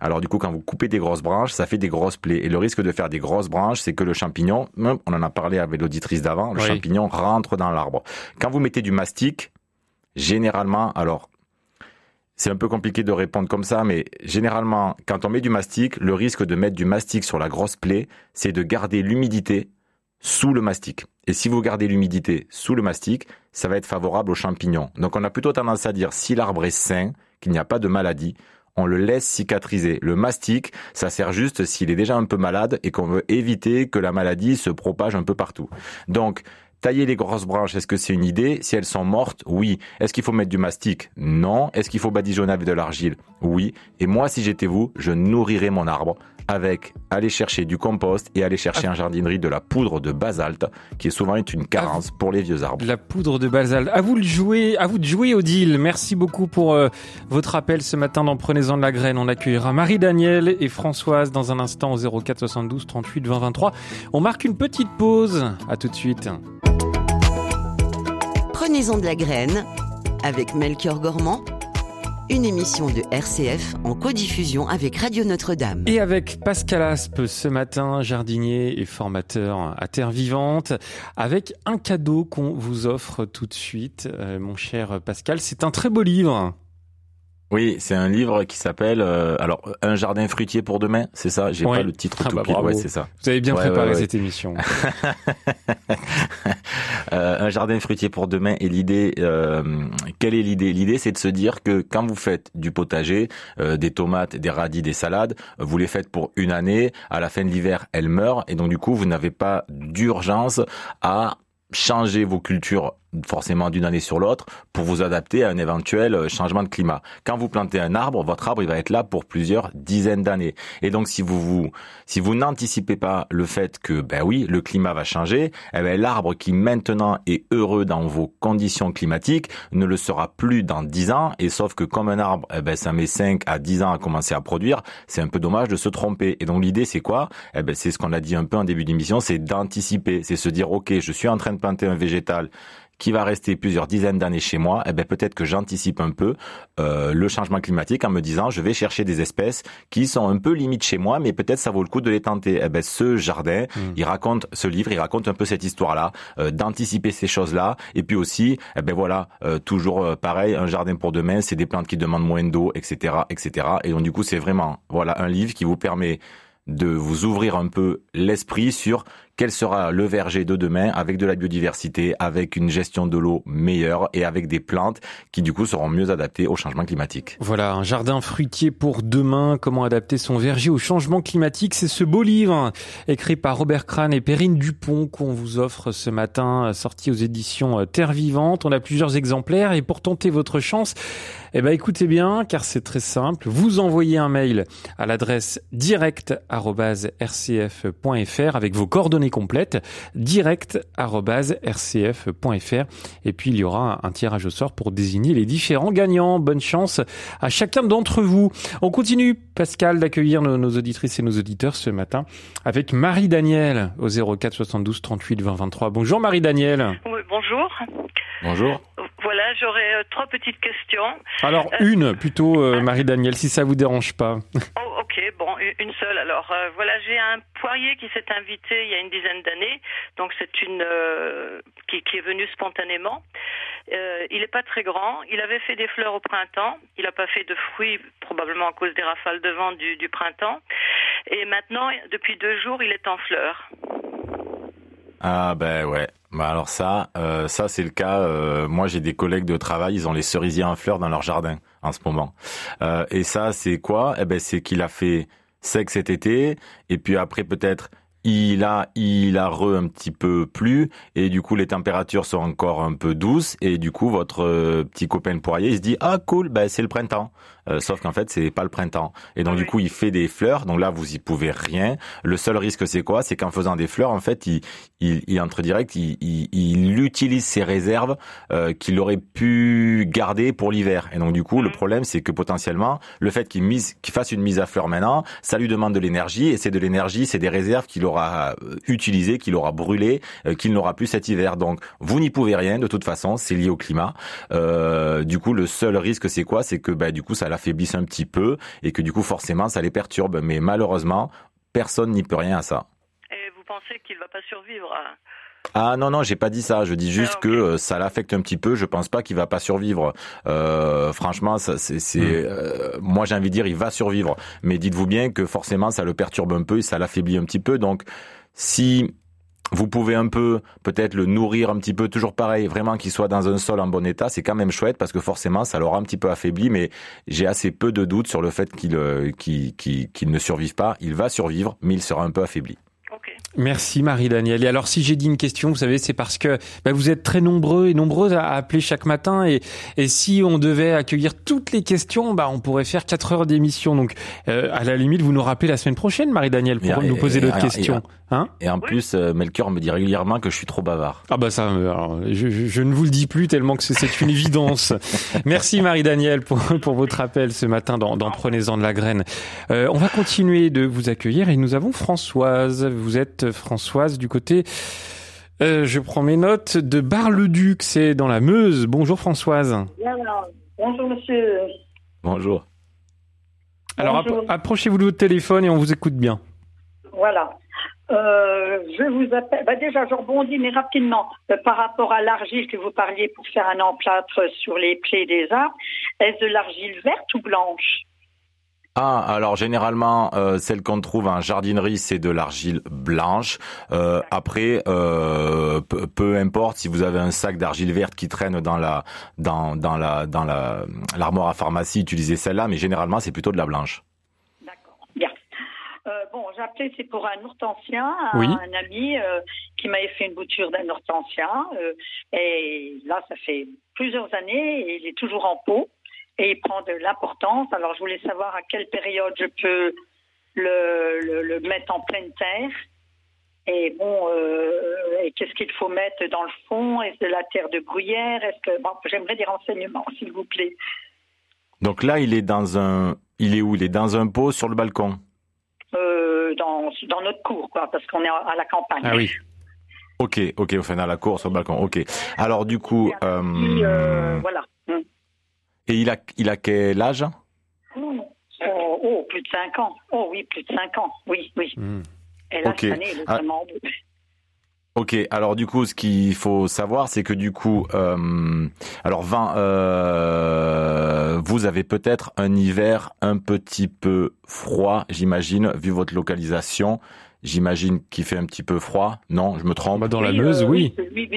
alors du coup, quand vous coupez des grosses branches, ça fait des grosses plaies. Et le risque de faire des grosses branches, c'est que le champignon, on en a parlé avec l'auditrice d'avant, le champignon rentre dans l'arbre. Quand vous mettez du mastic, généralement, alors c'est un peu compliqué de répondre comme ça, mais généralement, quand on met du mastic, le risque de mettre du mastic sur la grosse plaie, c'est de garder l'humidité sous le mastic. Et si vous gardez l'humidité sous le mastic, ça va être favorable aux champignons. Donc on a plutôt tendance à dire si l'arbre est sain, qu'il n'y a pas de maladie, on le laisse cicatriser. Le mastic, ça sert juste s'il est déjà un peu malade et qu'on veut éviter que la maladie se propage un peu partout. Donc, Tailler les grosses branches, est-ce que c'est une idée? Si elles sont mortes, oui. Est-ce qu'il faut mettre du mastic? Non. Est-ce qu'il faut badigeonner avec de l'argile? Oui. Et moi, si j'étais vous, je nourrirais mon arbre avec aller chercher du compost et aller chercher en jardinerie de la poudre de basalte, qui est souvent une carence pour les vieux arbres. La poudre de basalte. À vous de jouer, à vous de jouer, Odile. Merci beaucoup pour euh, votre appel ce matin dans Prenez-en de la graine. On accueillera Marie-Danielle et Françoise dans un instant au 04 72 38 20 23. On marque une petite pause. À tout de suite. Prenez-en de la graine avec Melchior Gormand une émission de RCF en codiffusion avec Radio Notre-Dame. Et avec Pascal Aspe ce matin, jardinier et formateur à Terre Vivante, avec un cadeau qu'on vous offre tout de suite, euh, mon cher Pascal. C'est un très beau livre. Oui, c'est un livre qui s'appelle euh, alors un jardin fruitier pour demain, c'est ça? J'ai pas le titre ah tout bah, Ouais, c'est ça. Vous avez bien préparé cette émission. <laughs> un jardin fruitier pour demain et l'idée, quelle est l'idée? L'idée, c'est de se dire que quand vous faites du potager, des tomates, des radis, des salades, vous les faites pour une année. À la fin de l'hiver, elles meurent et donc du coup, vous n'avez pas d'urgence à changer vos cultures forcément d'une année sur l'autre pour vous adapter à un éventuel euh, changement de climat. Quand vous plantez un arbre, votre arbre il va être là pour plusieurs dizaines d'années. Et donc si vous vous si vous n'anticipez pas le fait que ben oui, le climat va changer, eh ben l'arbre qui maintenant est heureux dans vos conditions climatiques ne le sera plus dans 10 ans et sauf que comme un arbre eh ben ça met 5 à 10 ans à commencer à produire, c'est un peu dommage de se tromper. Et donc l'idée c'est quoi? Eh ben c'est ce qu'on a dit un peu en début d'émission, c'est d'anticiper, c'est se dire OK, je suis en train de planter un végétal qui va rester plusieurs dizaines d'années chez moi, eh ben peut-être que j'anticipe un peu euh, le changement climatique en me disant je vais chercher des espèces qui sont un peu limites chez moi, mais peut-être ça vaut le coup de les tenter. Eh ben ce jardin, hmm. il raconte ce livre, il raconte un peu cette histoire-là, euh, d'anticiper ces choses-là, et puis aussi, eh ben voilà, euh, toujours euh, pareil, un jardin pour demain, c'est des plantes qui demandent moins d'eau, etc., etc. Et donc du coup, c'est vraiment voilà un livre qui vous permet de vous ouvrir un peu l'esprit sur quel sera le verger de demain avec de la biodiversité, avec une gestion de l'eau meilleure et avec des plantes qui du coup seront mieux adaptées au changement climatique? Voilà, un jardin fruitier pour demain, comment adapter son verger au changement climatique, c'est ce beau livre écrit par Robert Crane et Perrine Dupont qu'on vous offre ce matin, sorti aux éditions Terre Vivante. On a plusieurs exemplaires et pour tenter votre chance, eh ben écoutez bien car c'est très simple, vous envoyez un mail à l'adresse direct@rcf.fr avec vos coordonnées complète, direct.rcf.fr. Et puis il y aura un tirage au sort pour désigner les différents gagnants. Bonne chance à chacun d'entre vous. On continue, Pascal, d'accueillir nos, auditrices et nos auditeurs ce matin avec Marie-Danielle au 04 72 38 20 23. Bonjour Marie-Danielle. Oui, bonjour. Bonjour. Voilà, j'aurais euh, trois petites questions. Alors, euh, une plutôt, euh, Marie-Danielle, si ça vous dérange pas. Oh, bon, une seule. Alors, voilà, j'ai un poirier qui s'est invité il y a une dizaine d'années. Donc, c'est une qui, qui, est venue spontanément. il n'est pas très grand. Il avait fait des fleurs au printemps. Il n'a pas fait de fruits, probablement à cause des rafales de vent du printemps. Et maintenant, depuis deux jours, il est en fleurs. Ah ben ouais. Bah alors ça, euh, ça c'est le cas. Euh, moi j'ai des collègues de travail, ils ont les cerisiers en fleurs dans leur jardin en ce moment. Euh, et ça c'est quoi? Eh ben c'est qu'il a fait sec cet été et puis après peut-être il a il a re un petit peu plu et du coup les températures sont encore un peu douces et du coup votre petit copain poirier il se dit ah cool ben c'est le printemps euh, sauf qu'en fait c'est pas le printemps. Et donc du coup il fait des fleurs, donc là vous y pouvez rien. Le seul risque c'est quoi? C'est qu'en faisant des fleurs en fait il, il, il entre direct, il, il, il, utilise ses réserves euh, qu'il aurait pu garder pour l'hiver. Et donc du coup le problème c'est que potentiellement le fait qu'il mise, qu'il fasse une mise à fleurs maintenant, ça lui demande de l'énergie et c'est de l'énergie, c'est des réserves qu'il aura euh, utilisées, qu'il aura brûlées, euh, qu'il n'aura plus cet hiver. Donc vous n'y pouvez rien de toute façon, c'est lié au climat. Euh, du coup le seul risque c'est quoi? C'est que bah, du coup ça affaiblissent un petit peu et que du coup forcément ça les perturbe. Mais malheureusement, personne n'y peut rien à ça. Et vous pensez qu'il va pas survivre ah non non j'ai pas dit ça. Je dis juste ah, que euh, ça l'affecte un petit peu. Je pense pas qu'il va pas survivre. Euh, franchement c'est c'est hmm. euh, moi j'ai envie de dire il va survivre. Mais dites-vous bien que forcément ça le perturbe un peu et ça l'affaiblit un petit peu. Donc si vous pouvez un peu peut-être le nourrir un petit peu, toujours pareil, vraiment qu'il soit dans un sol en bon état, c'est quand même chouette parce que forcément ça l'aura un petit peu affaibli, mais j'ai assez peu de doutes sur le fait qu'il euh, ne survive pas. Il va survivre, mais il sera un peu affaibli. Merci Marie-Danielle. Et alors si j'ai dit une question, vous savez, c'est parce que bah, vous êtes très nombreux et nombreuses à appeler chaque matin et, et si on devait accueillir toutes les questions, bah, on pourrait faire 4 heures d'émission. Donc euh, à la limite, vous nous rappelez la semaine prochaine, Marie-Danielle, pour nous poser d'autres questions. Hein et en plus, euh, Melchior me dit régulièrement que je suis trop bavard. Ah bah ça, alors, je, je, ne vous le dis plus tellement que c'est une évidence. <laughs> Merci Marie-Danielle pour, pour votre appel ce matin dans, dans Prenez-en de la graine. Euh, on va continuer de vous accueillir et nous avons Françoise. Vous êtes Françoise du côté, euh, je prends mes notes, de Bar-le-Duc, c'est dans la Meuse. Bonjour Françoise. Bonjour monsieur. Bonjour. Alors approchez-vous de votre téléphone et on vous écoute bien. Voilà. Euh, je vous appelle. Bah déjà, je rebondis, mais rapidement, euh, par rapport à l'argile que vous parliez pour faire un emplâtre sur les plaies des arbres. Est-ce de l'argile verte ou blanche? Ah, alors généralement, euh, celle qu'on trouve en jardinerie, c'est de l'argile blanche. Euh, après, euh, peu, importe si vous avez un sac d'argile verte qui traîne dans la dans dans la dans la l'armoire à pharmacie, utilisez celle-là, mais généralement c'est plutôt de la blanche. J'ai appelé, c'est pour un hortensien, un, ami qui m'avait fait une bouture d'un hortensien, et là ça fait plusieurs années, et il est toujours en pot et il prend de l'importance. Alors je voulais savoir à quelle période je peux le, le, mettre en pleine terre. Et bon, euh, et qu'est-ce qu'il faut mettre dans le fond? Est-ce de la terre de bruyère Est-ce que bon, j'aimerais des renseignements, s'il vous plaît. Donc là, il est dans un, il est où? Il est dans un pot sur le balcon? Euh, dans, dans notre cour, quoi, parce qu'on est à la campagne. Ah oui. Ok, ok, enfin dans la cour sur le balcon. Ok. Alors du coup, euh, voilà. Et il a, il a quel âge? Oh, oh, plus de 5 ans. Oh oui, plus de 5 ans. Oui, oui. Hmm. Et là, cette année, il est ah. vraiment Ok, alors du coup, ce qu'il faut savoir, c'est que du coup, euh, alors 20, euh, vous avez peut-être un hiver un petit peu froid, j'imagine, vu votre localisation. J'imagine qu'il fait un petit peu froid. Non, je me trompe. Bah, dans la Meuse, oui.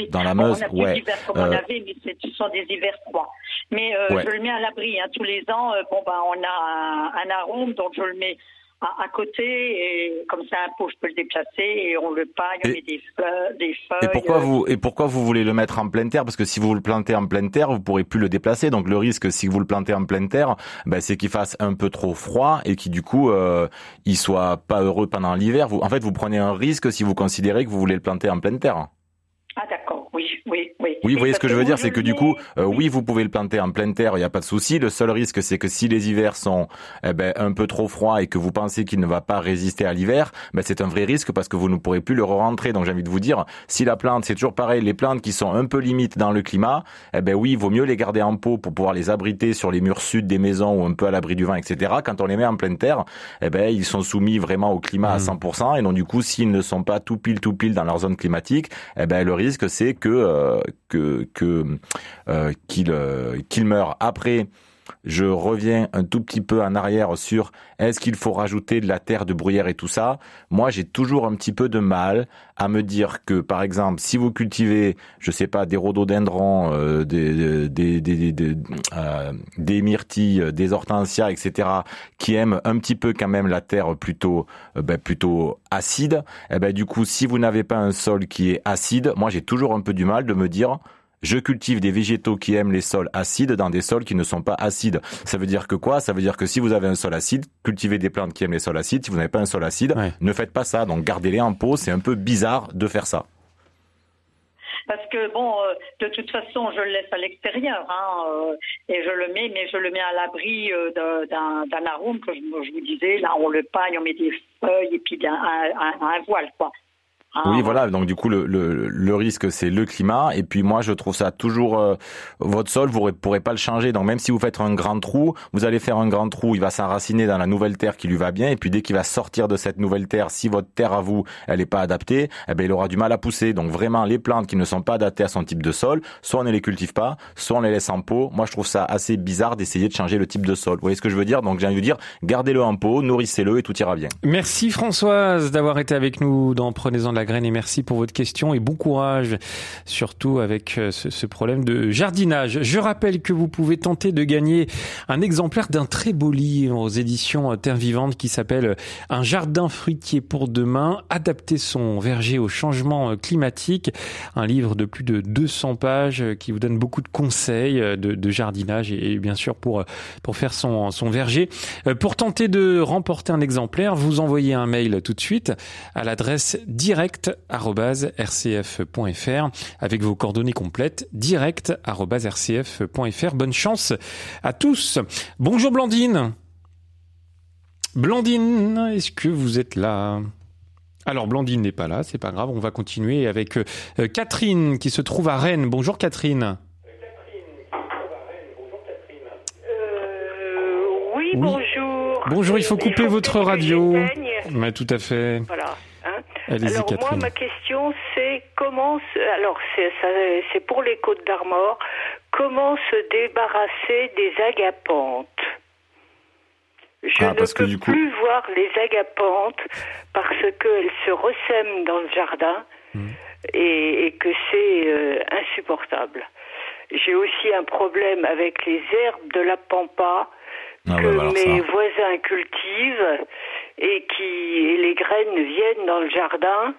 Dans la Meuse, on a ouais. comme on euh, avait, mais ce sont des hivers froids. Mais euh, je le mets à l'abri. Hein. Tous les ans, euh, bon bah on a un, un arôme, donc je le mets à, côté et comme ça un pot je peux le déplacer et on le paille, on met des, feuilles, des feuilles. Et pourquoi vous et pourquoi vous voulez le mettre en pleine terre? Parce que si vous le plantez en pleine terre, vous pourrez plus le déplacer. Donc le risque, si vous le plantez en pleine terre, ben, c'est qu'il fasse un peu trop froid et qu'il du coup euh, il soit pas heureux pendant l'hiver. Vous, en fait, vous prenez un risque si vous considérez que vous voulez le planter en pleine terre. Ah d'accord, oui, oui, oui. Oui, vous voyez ce que je veux dire, c'est que du coup, euh, oui, vous pouvez le planter en pleine terre, il n'y a pas de souci. Le seul risque, c'est que si les hivers sont eh ben, un peu trop froids et que vous pensez qu'il ne va pas résister à l'hiver, ben, c'est un vrai risque parce que vous ne pourrez plus le rentrer. Donc j'ai envie de vous dire, si la plante, c'est toujours pareil, les plantes qui sont un peu limites dans le climat, eh ben oui, il vaut mieux les garder en pot pour pouvoir les abriter sur les murs sud des maisons ou un peu à l'abri du vent, etc. Quand on les met en pleine terre, eh ben ils sont soumis vraiment au climat à 100%. Mmh. Et donc du coup, s'ils ne sont pas tout pile tout pile dans leur zone climatique, eh ben le risque c'est que euh, que, euh, qu'il euh, qu'il meure. Après, je reviens un tout petit peu en arrière sur est-ce qu'il faut rajouter de la terre de bruyère et tout ça. Moi, j'ai toujours un petit peu de mal à me dire que, par exemple, si vous cultivez, je sais pas, des rhododendrons, euh, des, des, des, des, euh, des, myrtilles, des hortensias, etc., qui aiment un petit peu quand même la terre plutôt, euh, ben, plutôt acide, eh ben, du coup, si vous n'avez pas un sol qui est acide, moi, j'ai toujours un peu du mal de me dire, je cultive des végétaux qui aiment les sols acides dans des sols qui ne sont pas acides. Ça veut dire que quoi? Ça veut dire que si vous avez un sol acide, cultivez des plantes qui aiment les sols acides. Si vous n'avez pas un sol acide, ne faites pas ça. Donc gardez-les en pot. C'est un peu bizarre de faire ça. Parce que bon, euh, de toute façon, je le laisse à l'extérieur hein, euh, et je le mets, mais je le mets à l'abri euh, d'un arôme que je, vous disais. Là, on le paille, on met des feuilles et puis un, un voile, quoi. Ah, oui, voilà. Donc du coup, le, le, le risque, c'est le climat. Et puis moi, je trouve ça toujours euh, votre sol, vous ne pourrez pas le changer. Donc même si vous faites un grand trou, vous allez faire un grand trou, il va s'enraciner dans la nouvelle terre qui lui va bien. Et puis dès qu'il va sortir de cette nouvelle terre, si votre terre à vous, elle n'est pas adaptée, eh ben il aura du mal à pousser. Donc vraiment, les plantes qui ne sont pas adaptées à son type de sol, soit on ne les cultive pas, soit on les laisse en pot. Moi, je trouve ça assez bizarre d'essayer de changer le type de sol. Vous voyez ce que je veux dire? Donc j'ai envie de dire, gardez-le en pot, nourrissez-le et tout ira bien. Merci Françoise d'avoir été avec nous dans Prenez-en de la et merci pour votre question et bon courage, surtout avec euh, ce, problème de jardinage. Je rappelle que vous pouvez tenter de gagner un exemplaire d'un très beau livre aux éditions Terre Vivante qui s'appelle Un jardin fruitier pour demain, adapter son verger au changement climatique. Un livre de plus de 200 pages qui vous donne beaucoup de conseils de, jardinage et, bien sûr pour, pour faire son, son verger. Euh, pour tenter de remporter un exemplaire, vous envoyez un mail tout de suite à l'adresse direct rcf.fr avec vos coordonnées complètes direct@rcf.fr. Bonne chance à tous. Bonjour Blandine. Blandine, est-ce que vous êtes là? Alors Blandine n'est pas là, c'est pas grave, on va continuer avec euh, Catherine qui se trouve à Rennes. Bonjour Catherine. Euh, oui, bonjour. Bonjour, il faut couper votre radio. Mais tout à fait. Voilà. Alors moi, ma question, c'est comment, alors c'est pour les Côtes d'Armor, comment se débarrasser des agapantes? Je ah, ne peux plus voir les agapantes parce qu'elles se ressèment dans le jardin hmm. et, que c'est euh, insupportable. J'ai aussi un problème avec les herbes de la pampa ah que bah mes voisins cultivent et qui les graines viennent dans le jardin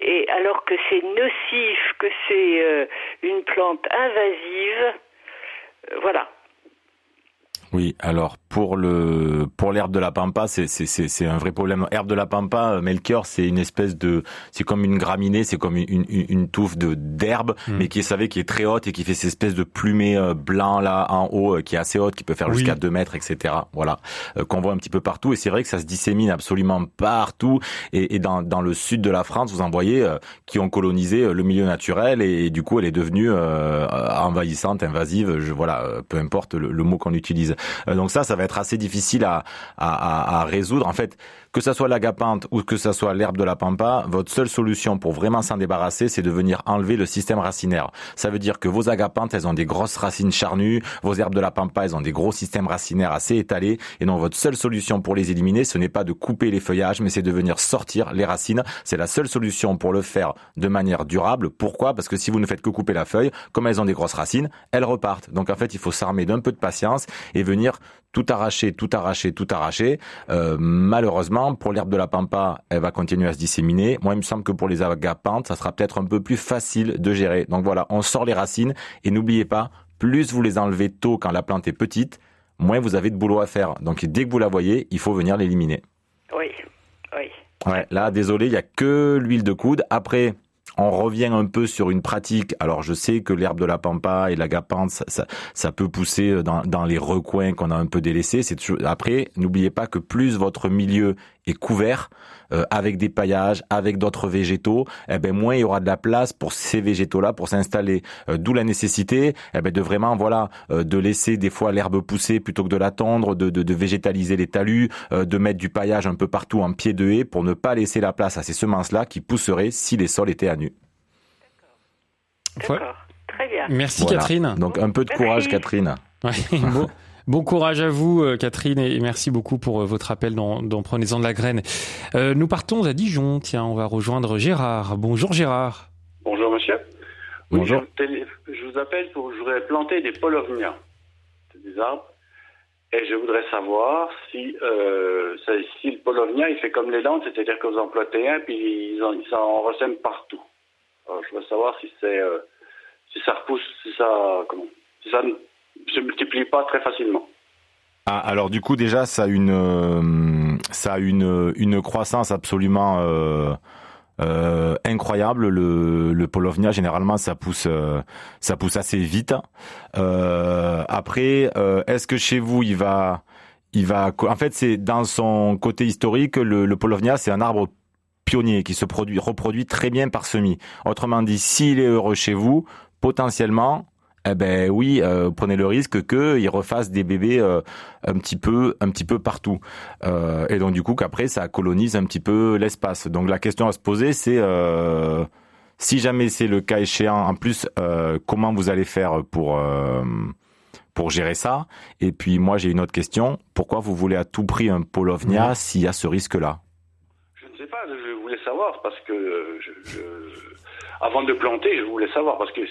et alors que c'est nocif, que c'est euh, une plante invasive, euh, voilà. Oui, alors pour le pour l'herbe de la pampa, c'est c'est c'est un vrai problème. Herbe de la pampa, euh, Melchior, c'est une espèce de c'est comme une graminée, c'est comme une, une, une, touffe de d'herbe, hmm. mais qui est savez qui est très haute et qui fait cette espèce de plumée euh, blanc là en haut, euh, qui est assez haute, qui peut faire jusqu'à 2 mètres, etc. Voilà, qu'on voit un petit peu partout. Et c'est vrai que ça se dissémine absolument partout. Et, et dans dans le sud de la France, vous en voyez qui ont colonisé le milieu naturel et, du coup elle est devenue envahissante, invasive. Je voilà, peu importe le, le mot qu'on utilise. Donc ça, ça va être assez difficile à, à, à résoudre. En fait, que ça soit l'agapante ou que ça soit l'herbe de la pampa, votre seule solution pour vraiment s'en débarrasser, c'est de venir enlever le système racinaire. Ça veut dire que vos agapantes, elles ont des grosses racines charnues, vos herbes de la pampa, elles ont des gros systèmes racinaires assez étalés, et donc votre seule solution pour les éliminer, ce n'est pas de couper les feuillages, mais c'est de venir sortir les racines. C'est la seule solution pour le faire de manière durable. Pourquoi? Parce que si vous ne faites que couper la feuille, comme elles ont des grosses racines, elles repartent. Donc en fait, il faut s'armer d'un peu de patience et venir tout arracher, tout arracher, tout arracher. Euh, malheureusement, pour l'herbe de la pampa, elle va continuer à se disséminer. Moi, il me semble que pour les agapantes, ça sera peut-être un peu plus facile de gérer. Donc voilà, on sort les racines et n'oubliez pas, plus vous les enlevez tôt quand la plante est petite, moins vous avez de boulot à faire. Donc dès que vous la voyez, il faut venir l'éliminer. Oui, oui. Ouais, là, désolé, il y a que l'huile de coude. Après, on revient un peu sur une pratique. Alors je sais que l'herbe de la pampa et l'agapante, ça, ça, ça, peut pousser dans, dans les recoins qu'on a un peu délaissés. C'est après, n'oubliez pas que plus votre milieu est couvert euh, avec des paillages, avec d'autres végétaux, eh ben moins il y aura de la place pour ces végétaux-là pour s'installer. Euh, d'où la nécessité, eh ben de vraiment voilà euh, de laisser des fois l'herbe pousser plutôt que de l'attendre, de, de, de, végétaliser les talus, de mettre du paillage un peu partout en pied de haie pour ne pas laisser la place à ces semences-là qui pousseraient si les sols étaient à nu. D'accord. Très bien. Merci Catherine. Donc un peu de courage Catherine. <laughs> Bon courage à vous, euh, Catherine, et merci beaucoup pour euh, votre appel dans, dans Prenez-en de la graine. Euh, nous partons à Dijon. Tiens, on va rejoindre Gérard. Bonjour Gérard. Bonjour monsieur. Bonjour. je, vous appelle pour je voudrais planter des polovnias, des arbres, et je voudrais savoir si, euh, si le polovnia il fait comme les landes, c'est-à-dire que vous en plantez un puis ils en, ils en ressèment partout. Alors, je veux savoir si c'est si ça repousse, si ça comment, si ça se multiplie pas très facilement. Ah, alors du coup déjà ça a une euh, ça a une une croissance absolument euh, euh, incroyable. Le, le Polovnia généralement ça pousse ça pousse assez vite. Après est-ce que chez vous il va il va en fait c'est dans son côté historique le, le Polovnia c'est un arbre pionnier qui se produit reproduit très bien par semis. Autrement dit s'il est heureux chez vous potentiellement eh ben oui, euh, prenez le risque qu'ils refassent des bébés euh, un petit peu, un petit peu partout. Euh, et donc du coup qu'après ça colonise un petit peu l'espace. Donc la question à se poser, c'est si jamais c'est le cas échéant, en plus, comment vous allez faire pour pour gérer ça? Et puis moi j'ai une autre question. Pourquoi vous voulez à tout prix un Polovnia s'il y a ce risque-là? Je ne sais pas. Je voulais savoir parce que je avant de planter, je voulais savoir, parce que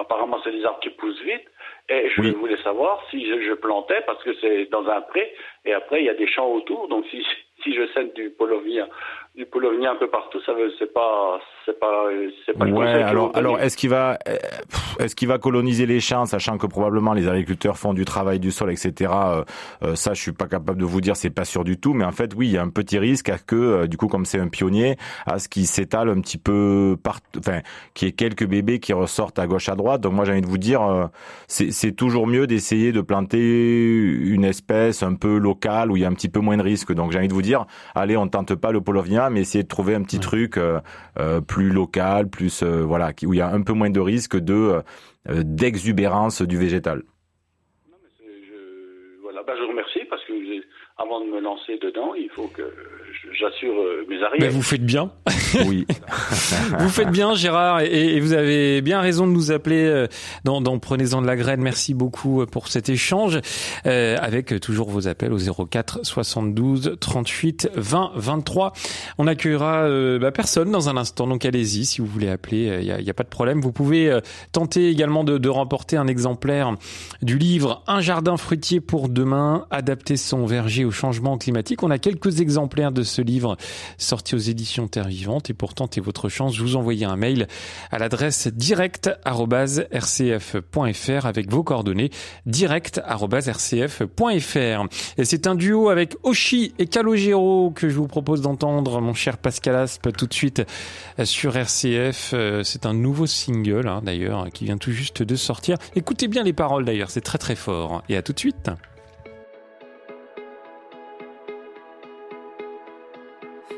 apparemment c'est des arbres qui poussent vite, et je voulais savoir si je, plantais, parce que c'est dans un pré, et après il y a des champs autour, donc si, si je sème du polovnia, du polovnia un peu partout, ça veut, c'est pas, c'est pas, c'est pas. Ouais, alors, alors est-ce qu'il va, euh, est-ce qu'il va coloniser les champs, sachant que probablement les agriculteurs font du travail du sol, etc. Euh, euh, ça, je suis pas capable de vous dire, c'est pas sûr du tout, mais en fait, oui, il y a un petit risque à que, du coup, comme c'est un pionnier, à ce qu'il s'étale un petit peu partout, enfin, qu'il y ait quelques bébés qui ressortent à gauche à droite. Donc moi, j'ai envie de vous dire, c'est toujours mieux d'essayer de planter une espèce un peu locale où il y a un petit peu moins de risques. Donc j'ai envie de vous dire, allez, on tente pas le polovnia, mais essayez de trouver un petit truc plus plus local, plus euh, voilà, où il y a un peu moins de risque de euh, d'exubérance du végétal. Non, mais je, voilà, bah, je remercie parce que avant de me lancer dedans, il faut que j'assure euh, mes arrières. vous faites bien. <laughs> oui. <laughs> vous faites bien, Gérard, et, vous avez bien raison de nous appeler euh, dans, dans Prenez-en de la graine. Merci beaucoup pour cet échange, euh, avec toujours vos appels au 04 72 38 20 23. On accueillera bah, personne dans un instant, donc allez-y si vous voulez appeler, il n'y a, a, pas de problème. Vous pouvez tenter également de, de remporter un exemplaire du livre Un jardin fruitier pour demain, adapter son verger au changement climatique. On a quelques exemplaires de ce livre sorti aux éditions Terre Vivante et pour tenter votre chance, vous envoyez un mail à l'adresse direct@rcf.fr avec vos coordonnées direct@rcf.fr. Et c'est un duo avec Oshi et Calogero que je vous propose d'entendre mon cher Pascal Aspe tout de suite sur RCF. Euh, c'est un nouveau single hein, d'ailleurs qui vient tout juste de sortir. Écoutez bien les paroles d'ailleurs, c'est très très fort. Et à tout de suite.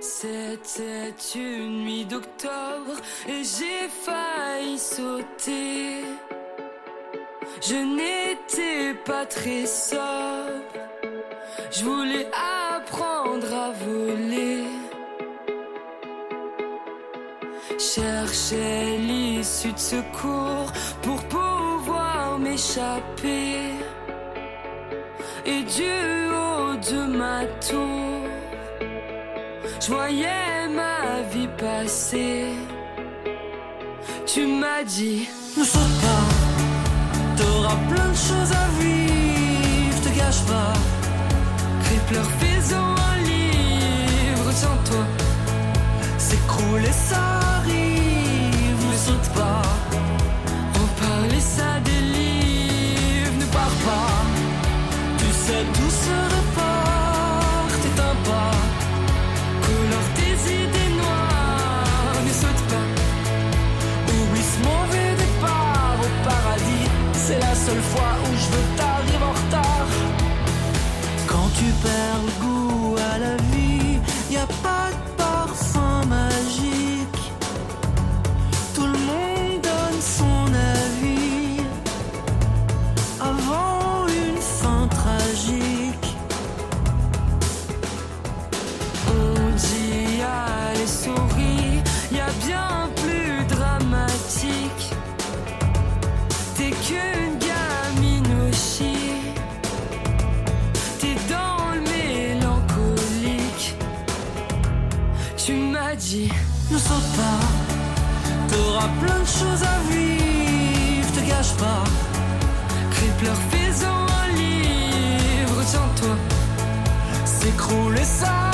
C'était une nuit d'octobre et j'ai failli sauter. Je n'étais pas très sobre. Je voulais apprendre à voler. Cherchais l'issue de secours pour pouvoir m'échapper. Et du haut de ma tour je voyais ma vie passer. Tu m'as dit, ne saute pas, t'auras plein de choses à vivre, te gâche pas. Crie, pleure, fais un livre sans toi. S'écrouler, ça arrive, ne saute pas. On parlait ça des livres, ne pars pas. Tu sais, tout se ne saute pas, t'auras plein de choses à vivre, te gâche pas. Crie, pleure, fais un livre, tiens-toi. S'écroule et ça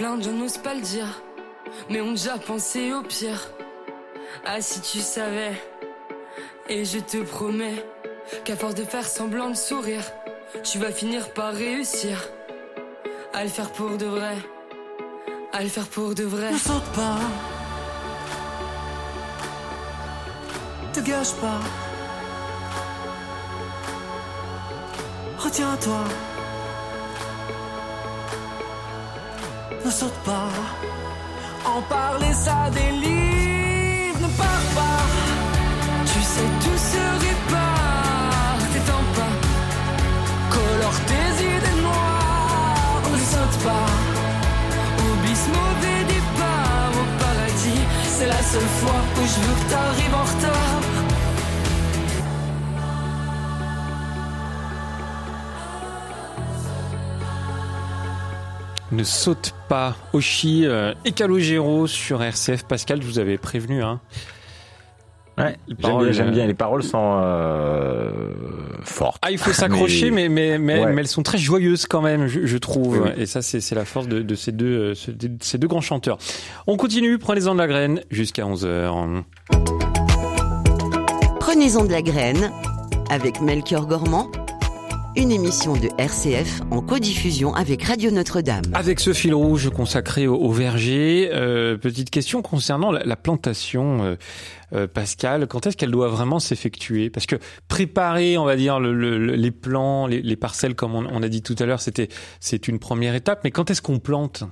Plein de gens n'osent pas le dire, mais ont déjà pensé au pire. Ah, si tu savais, et je te promets qu'à force de faire semblant de sourire, tu vas finir par réussir à le faire pour de vrai. À le faire pour de vrai. Ne saute pas. Te gâche pas. Retiens-toi. Ne saute pas. En parler, ça délivre. Ne pars pas. Tu sais, tout se répare. T'étends pas. Colore tes idées noires. Ne saute pas. Oublie ce mauvais départ au paradis. C'est la seule fois où je veux que t'arrives en retard. Ne saute pas. Oshi euh, et Calogero sur RCF. Pascal, je vous avais prévenu. Hein. Ouais, j'aime bien, Les paroles sont euh, fortes. Ah, il faut s'accrocher, <laughs> mais mais, mais, elles sont très joyeuses quand même, je, trouve. Et ça, c'est la force de, ces deux ces deux grands chanteurs. On continue. Prenez-en de la graine jusqu'à 11 h Prenez-en de la graine avec Melchior Gormand une émission de RCF en codiffusion avec Radio Notre-Dame. Avec ce fil rouge consacré au, verger, euh, petite question concernant la, plantation, euh, euh, Pascal, quand est-ce qu'elle doit vraiment s'effectuer? Parce que préparer, on va dire, les plants, les, parcelles, comme on, a dit tout à l'heure, c'était c'est une première étape, mais quand est-ce qu'on plante?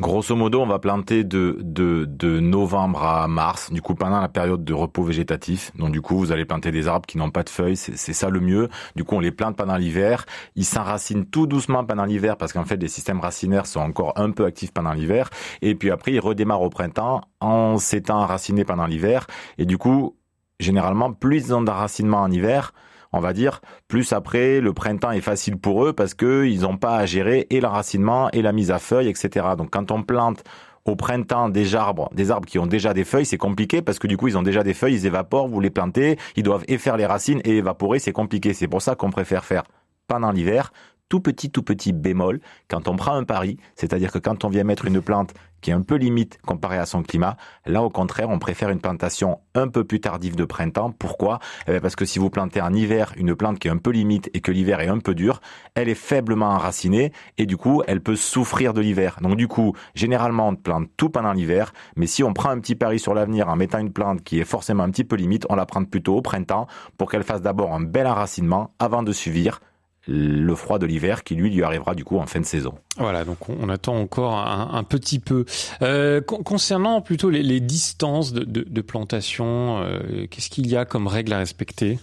Grosso modo, on va planter de, de, de novembre à mars, du coup pendant la période de repos végétatif. Donc du coup, vous allez planter des arbres qui n'ont pas de feuilles, c'est ça le mieux. Du coup, on les plante pendant l'hiver. Ils s'enracinent tout doucement pendant l'hiver parce qu'en fait, les systèmes racinaires sont encore un peu actifs pendant l'hiver. Et puis après, ils redémarrent au printemps en s'étant enracinés pendant l'hiver. Et du coup, généralement, plus ils ont d'enracinement en hiver, on va dire, plus après le printemps est facile pour eux parce que ils n'ont pas à gérer et l'enracinement et la mise à feuilles, etc. Donc quand on plante au printemps des arbres, des arbres qui ont déjà des feuilles, c'est compliqué parce que du coup ils ont déjà des feuilles, ils évaporent, vous les plantez, ils doivent effaire les racines et évaporer, c'est compliqué. C'est pour ça qu'on préfère faire pendant l'hiver tout petit, tout petit bémol quand on prend un pari, c'est-à-dire que quand on vient mettre une plante qui est un peu limite comparée à son climat, là au contraire, on préfère une plantation un peu plus tardive de printemps. Pourquoi? Eh Parce que si vous plantez en hiver une plante qui est un peu limite et que l'hiver est un peu dur, elle est faiblement enracinée et du coup, elle peut souffrir de l'hiver. Donc du coup, généralement, on plante tout pendant l'hiver, mais si on prend un petit pari sur l'avenir en mettant une plante qui est forcément un petit peu limite, on la prend plutôt au printemps pour qu'elle fasse d'abord un bel enracinement avant de suivre le froid de l'hiver qui lui lui arrivera du coup en fin de saison. Voilà, donc on, attend encore un, petit peu. Euh, concernant plutôt les, distances de, plantation, euh, qu'est-ce qu'il y a comme règle à respecter?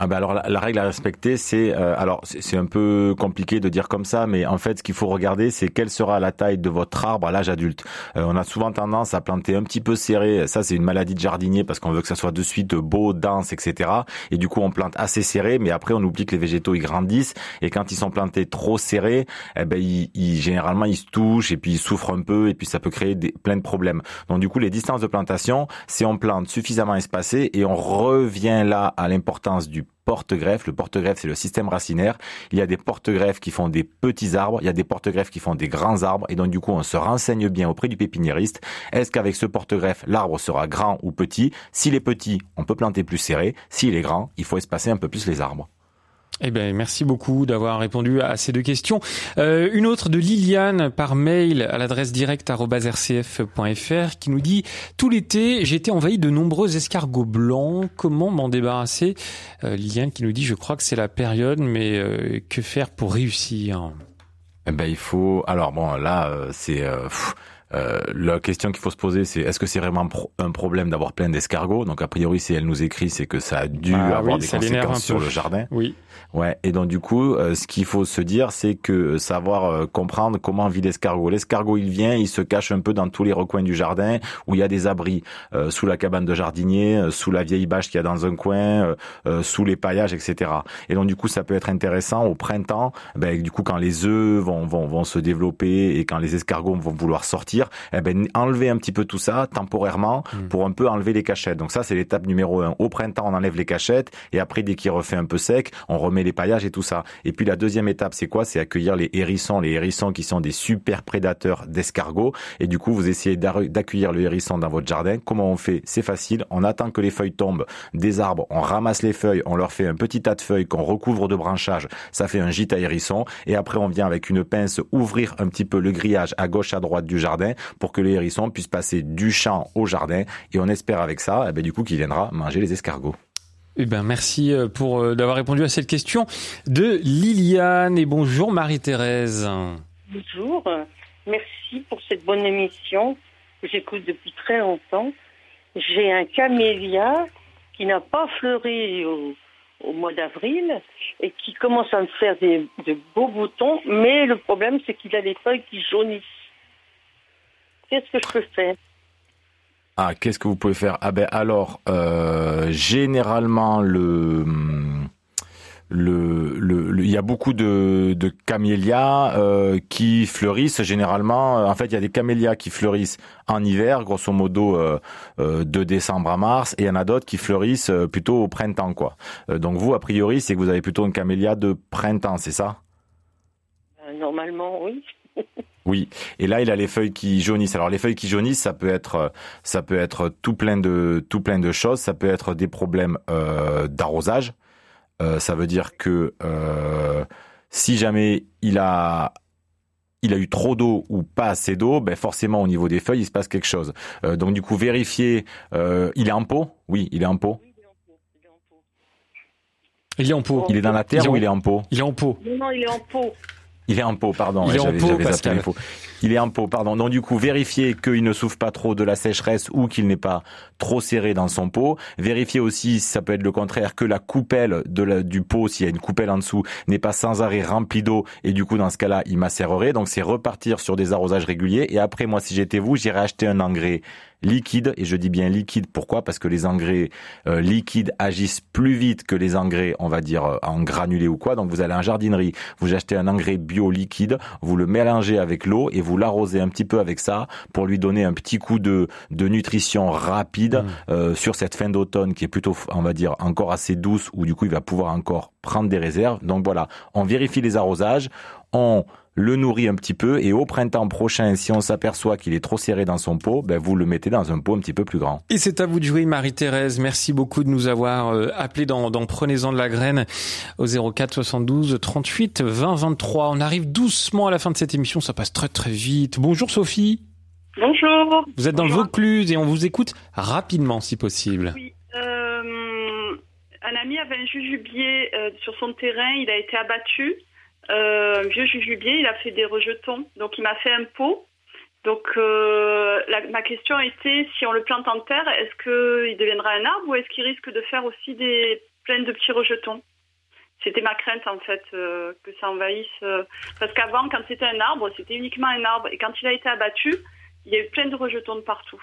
Ah ben alors la, règle à respecter, c'est euh, alors c'est un peu compliqué de dire comme ça, mais en fait ce qu'il faut regarder, c'est quelle sera la taille de votre arbre à l'âge adulte. Euh, on a souvent tendance à planter un petit peu serré. Ça c'est une maladie de jardinier parce qu'on veut que ça soit de suite beau, dense, etc. Et du coup on plante assez serré, mais après on oublie que les végétaux ils grandissent et quand ils sont plantés trop serrés, eh ben ils, généralement ils se touchent et puis ils souffrent un peu et puis ça peut créer des, plein de problèmes. Donc du coup les distances de plantation, c'est on plante suffisamment espacé et on revient là à l'importance du porte-greffe. Le porte-greffe, c'est le système racinaire. Il y a des porte-greffes qui font des petits arbres, il y a des porte-greffes qui font des grands arbres, et donc du coup, on se renseigne bien auprès du pépiniériste. Est-ce qu'avec ce porte-greffe, l'arbre sera grand ou petit? S'il est petit, on peut planter plus serré. S'il est grand, il faut espacer un peu plus les arbres. Eh ben, merci beaucoup d'avoir répondu à ces deux questions. Euh, une autre de Liliane par mail à l'adresse direct@rcf.fr qui nous dit tout l'été j'ai été envahi de nombreux escargots blancs. Comment m'en débarrasser? Euh, Liliane qui nous dit je crois que c'est la période, mais euh, que faire pour réussir? Eh ben il faut. Alors bon là c'est. Euh, la question qu'il faut se poser, c'est est-ce que c'est vraiment un problème d'avoir plein d'escargots? Donc a priori, si elle nous écrit, c'est que ça a dû ah avoir des conséquences sur le jardin. Oui. Ouais. Et donc du coup, euh, ce qu'il faut se dire, c'est que savoir euh, comprendre comment vit l'escargot. L'escargot, il vient, il se cache un peu dans tous les recoins du jardin où il y a des abris, sous la cabane de jardinier, sous la vieille bâche qu'il y a dans un coin, sous les paillages, etc. Et donc du coup, ça peut être intéressant au printemps, ben, du coup quand les œufs vont, vont, vont se développer et quand les escargots vont vouloir sortir eh ben, enlever un petit peu tout ça temporairement hmm. pour un peu enlever les cachettes. Donc ça, c'est l'étape numéro un. Au printemps, on enlève les cachettes et après, dès qu'il refait un peu sec, on remet les paillages et tout ça. Et puis la deuxième étape, c'est quoi? C'est accueillir les hérissons, les hérissons qui sont des super prédateurs d'escargots. Et du coup, vous essayez d'accueillir le hérisson dans votre jardin. Comment on fait? C'est facile. On attend que les feuilles tombent des arbres. On ramasse les feuilles. On leur fait un petit tas de feuilles qu'on recouvre de branchages. Ça fait un gîte à hérisson. Et après, on vient avec une pince ouvrir un petit peu le grillage à gauche, à droite du jardin pour que les hérissons puissent passer du champ au jardin. Et on espère avec ça, eh ben, du coup, qu'il viendra manger les escargots. Eh ben merci euh, pour euh, d'avoir répondu à cette question de Liliane et bonjour Marie-Thérèse. Bonjour, merci pour cette bonne émission que j'écoute depuis très longtemps. J'ai un camélia qui n'a pas fleuri au, mois d'avril et qui commence à me faire des, de beaux boutons, mais le problème c'est qu'il a les feuilles qui jaunissent. Qu'est-ce que je peux faire? Ah, qu'est-ce que vous pouvez faire? Ah ben alors, euh, généralement le le, il y a beaucoup de, de camélias euh, qui fleurissent généralement. En fait, il y a des camélias qui fleurissent en hiver, grosso modo euh, de décembre à mars, et il y en a d'autres qui fleurissent plutôt au printemps, quoi. donc vous, a priori, c'est que vous avez plutôt une camélia de printemps, c'est ça? Normalement, oui. <laughs> Oui, et là il a les feuilles qui jaunissent. Alors les feuilles qui jaunissent, ça peut être ça peut être tout plein de tout plein de choses. Ça peut être des problèmes euh, d'arrosage. ça veut dire que si jamais il a il a eu trop d'eau ou pas assez d'eau, ben forcément au niveau des feuilles il se passe quelque chose. donc du coup vérifier, il est en pot? Oui, il est en pot. Il est en pot. Il est dans la terre ou il est en pot? Il est en pot. Non, il est en pot. Il est en pot, pardon. Il est en pot, Pascal. Il est en pot, pardon. Donc du coup, vérifiez qu'il ne souffre pas trop de la sécheresse ou qu'il n'est pas trop serré dans son pot. Vérifiez aussi, ça peut être le contraire, que la coupelle de la, du pot, s'il y a une coupelle en dessous, n'est pas sans arrêt remplie d'eau et du coup, dans ce cas-là, il macérerait. Donc c'est repartir sur des arrosages réguliers. Et après, moi, si j'étais vous, j'irais acheter un engrais liquide, et je dis bien liquide, pourquoi? Parce que les engrais euh, liquides agissent plus vite que les engrais, on va dire, euh, en granulé ou quoi. Donc vous allez en jardinerie, vous achetez un engrais bio liquide, vous le mélangez avec l'eau et vous l'arrosez un petit peu avec ça pour lui donner un petit coup de, de nutrition rapide mmh. euh, sur cette fin d'automne qui est plutôt, on va dire, encore assez douce, où du coup il va pouvoir encore prendre des réserves. Donc voilà, on vérifie les arrosages, on le nourrit un petit peu et au printemps prochain, si on s'aperçoit qu'il est trop serré dans son pot, ben vous le mettez dans un pot un petit peu plus grand. Et c'est à vous de jouer, Marie-Thérèse. Merci beaucoup de nous avoir euh, appelé dans, dans Prenez-en de la graine au 04 72 38 20 23. On arrive doucement à la fin de cette émission, ça passe très très vite. Bonjour Sophie. Bonjour. Vous êtes dans le Vaucluse et on vous écoute rapidement si possible. Oui. Euh, un ami avait un jujubier euh, sur son terrain, il a été abattu euh, vieux jujubier, il a fait des rejetons. Donc il m'a fait un pot. Donc euh, ma question était si on le plante en terre, est-ce qu'il deviendra un arbre ou est-ce qu'il risque de faire aussi des plein de petits rejetons? C'était ma crainte en fait euh, que ça envahisse. Euh, parce qu'avant, quand c'était un arbre, c'était uniquement un arbre. Et quand il a été abattu, il y a eu plein de rejetons de partout.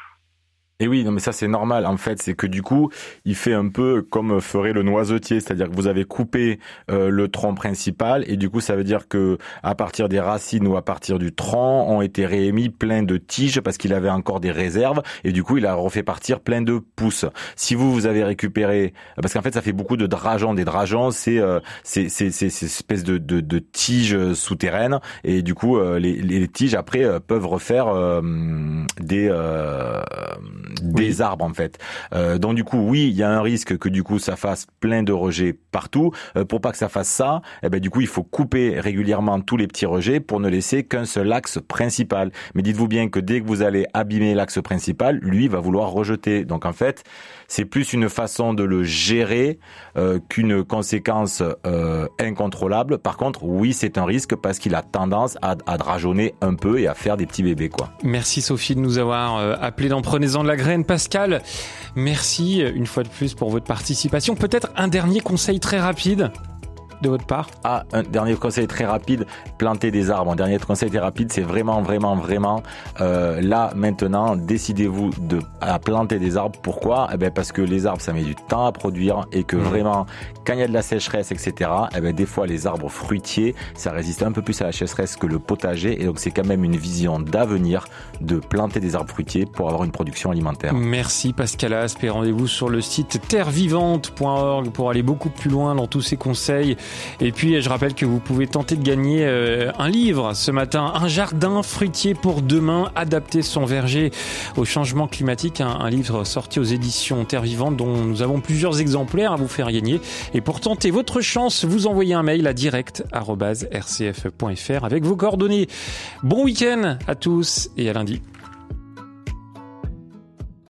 Et oui, non mais ça c'est normal en fait, c'est que du coup, il fait un peu comme ferait le noisetier, c'est-à-dire que vous avez coupé euh, le tronc principal. Et du coup ça veut dire que à partir des racines ou à partir du tronc ont été réémis plein de tiges parce qu'il avait encore des réserves. Et du coup il a refait partir plein de pousses. Si vous vous avez récupéré parce qu'en fait ça fait beaucoup de drageons, des drageons c'est euh, c'est c'est ces espèces de, de, de tiges souterraines. Et du coup euh, les, les tiges après euh, peuvent refaire des des arbres en fait. Euh, donc du coup, oui, il y a un risque que du coup ça fasse plein de rejets partout. Euh, pour pas que ça fasse ça, eh ben du coup il faut couper régulièrement tous les petits rejets pour ne laisser qu'un seul axe principal. Mais dites-vous bien que dès que vous allez abîmer l'axe principal, lui va vouloir rejeter. Donc en fait, c'est plus une façon de le gérer euh, qu'une conséquence euh, incontrôlable. Par contre, oui, c'est un risque parce qu'il a tendance à, à drageonner un peu et à faire des petits bébés quoi. Merci Sophie de nous avoir euh, appelé dans Prenez-en de la graine. Pascal, merci une fois de plus pour votre participation. Peut-être un dernier conseil très rapide de votre part? Ah, un dernier conseil très rapide, planter des arbres. Un dernier conseil très rapide, c'est vraiment, vraiment, vraiment, euh, là, maintenant, décidez-vous de à planter des arbres. Pourquoi? Eh ben Parce que les arbres, ça met du temps à produire et que mmh. vraiment, quand il y a de la sécheresse, etc., eh ben, des fois, les arbres fruitiers, ça résiste un peu plus à la sécheresse que le potager. Et donc, c'est quand même une vision d'avenir de planter des arbres fruitiers pour avoir une production alimentaire. Merci Pascal Aspe et rendez-vous sur le site terrevivante.org pour aller beaucoup plus loin dans tous ces conseils et puis, je rappelle que vous pouvez tenter de gagner euh, un livre ce matin, Un jardin fruitier pour demain, adapter son verger au changement climatique, un, livre sorti aux éditions Terre Vivante dont nous avons plusieurs exemplaires à vous faire gagner. Et pour tenter votre chance, vous envoyez un mail à direct.rcf.fr avec vos coordonnées. Bon week-end à tous et à lundi.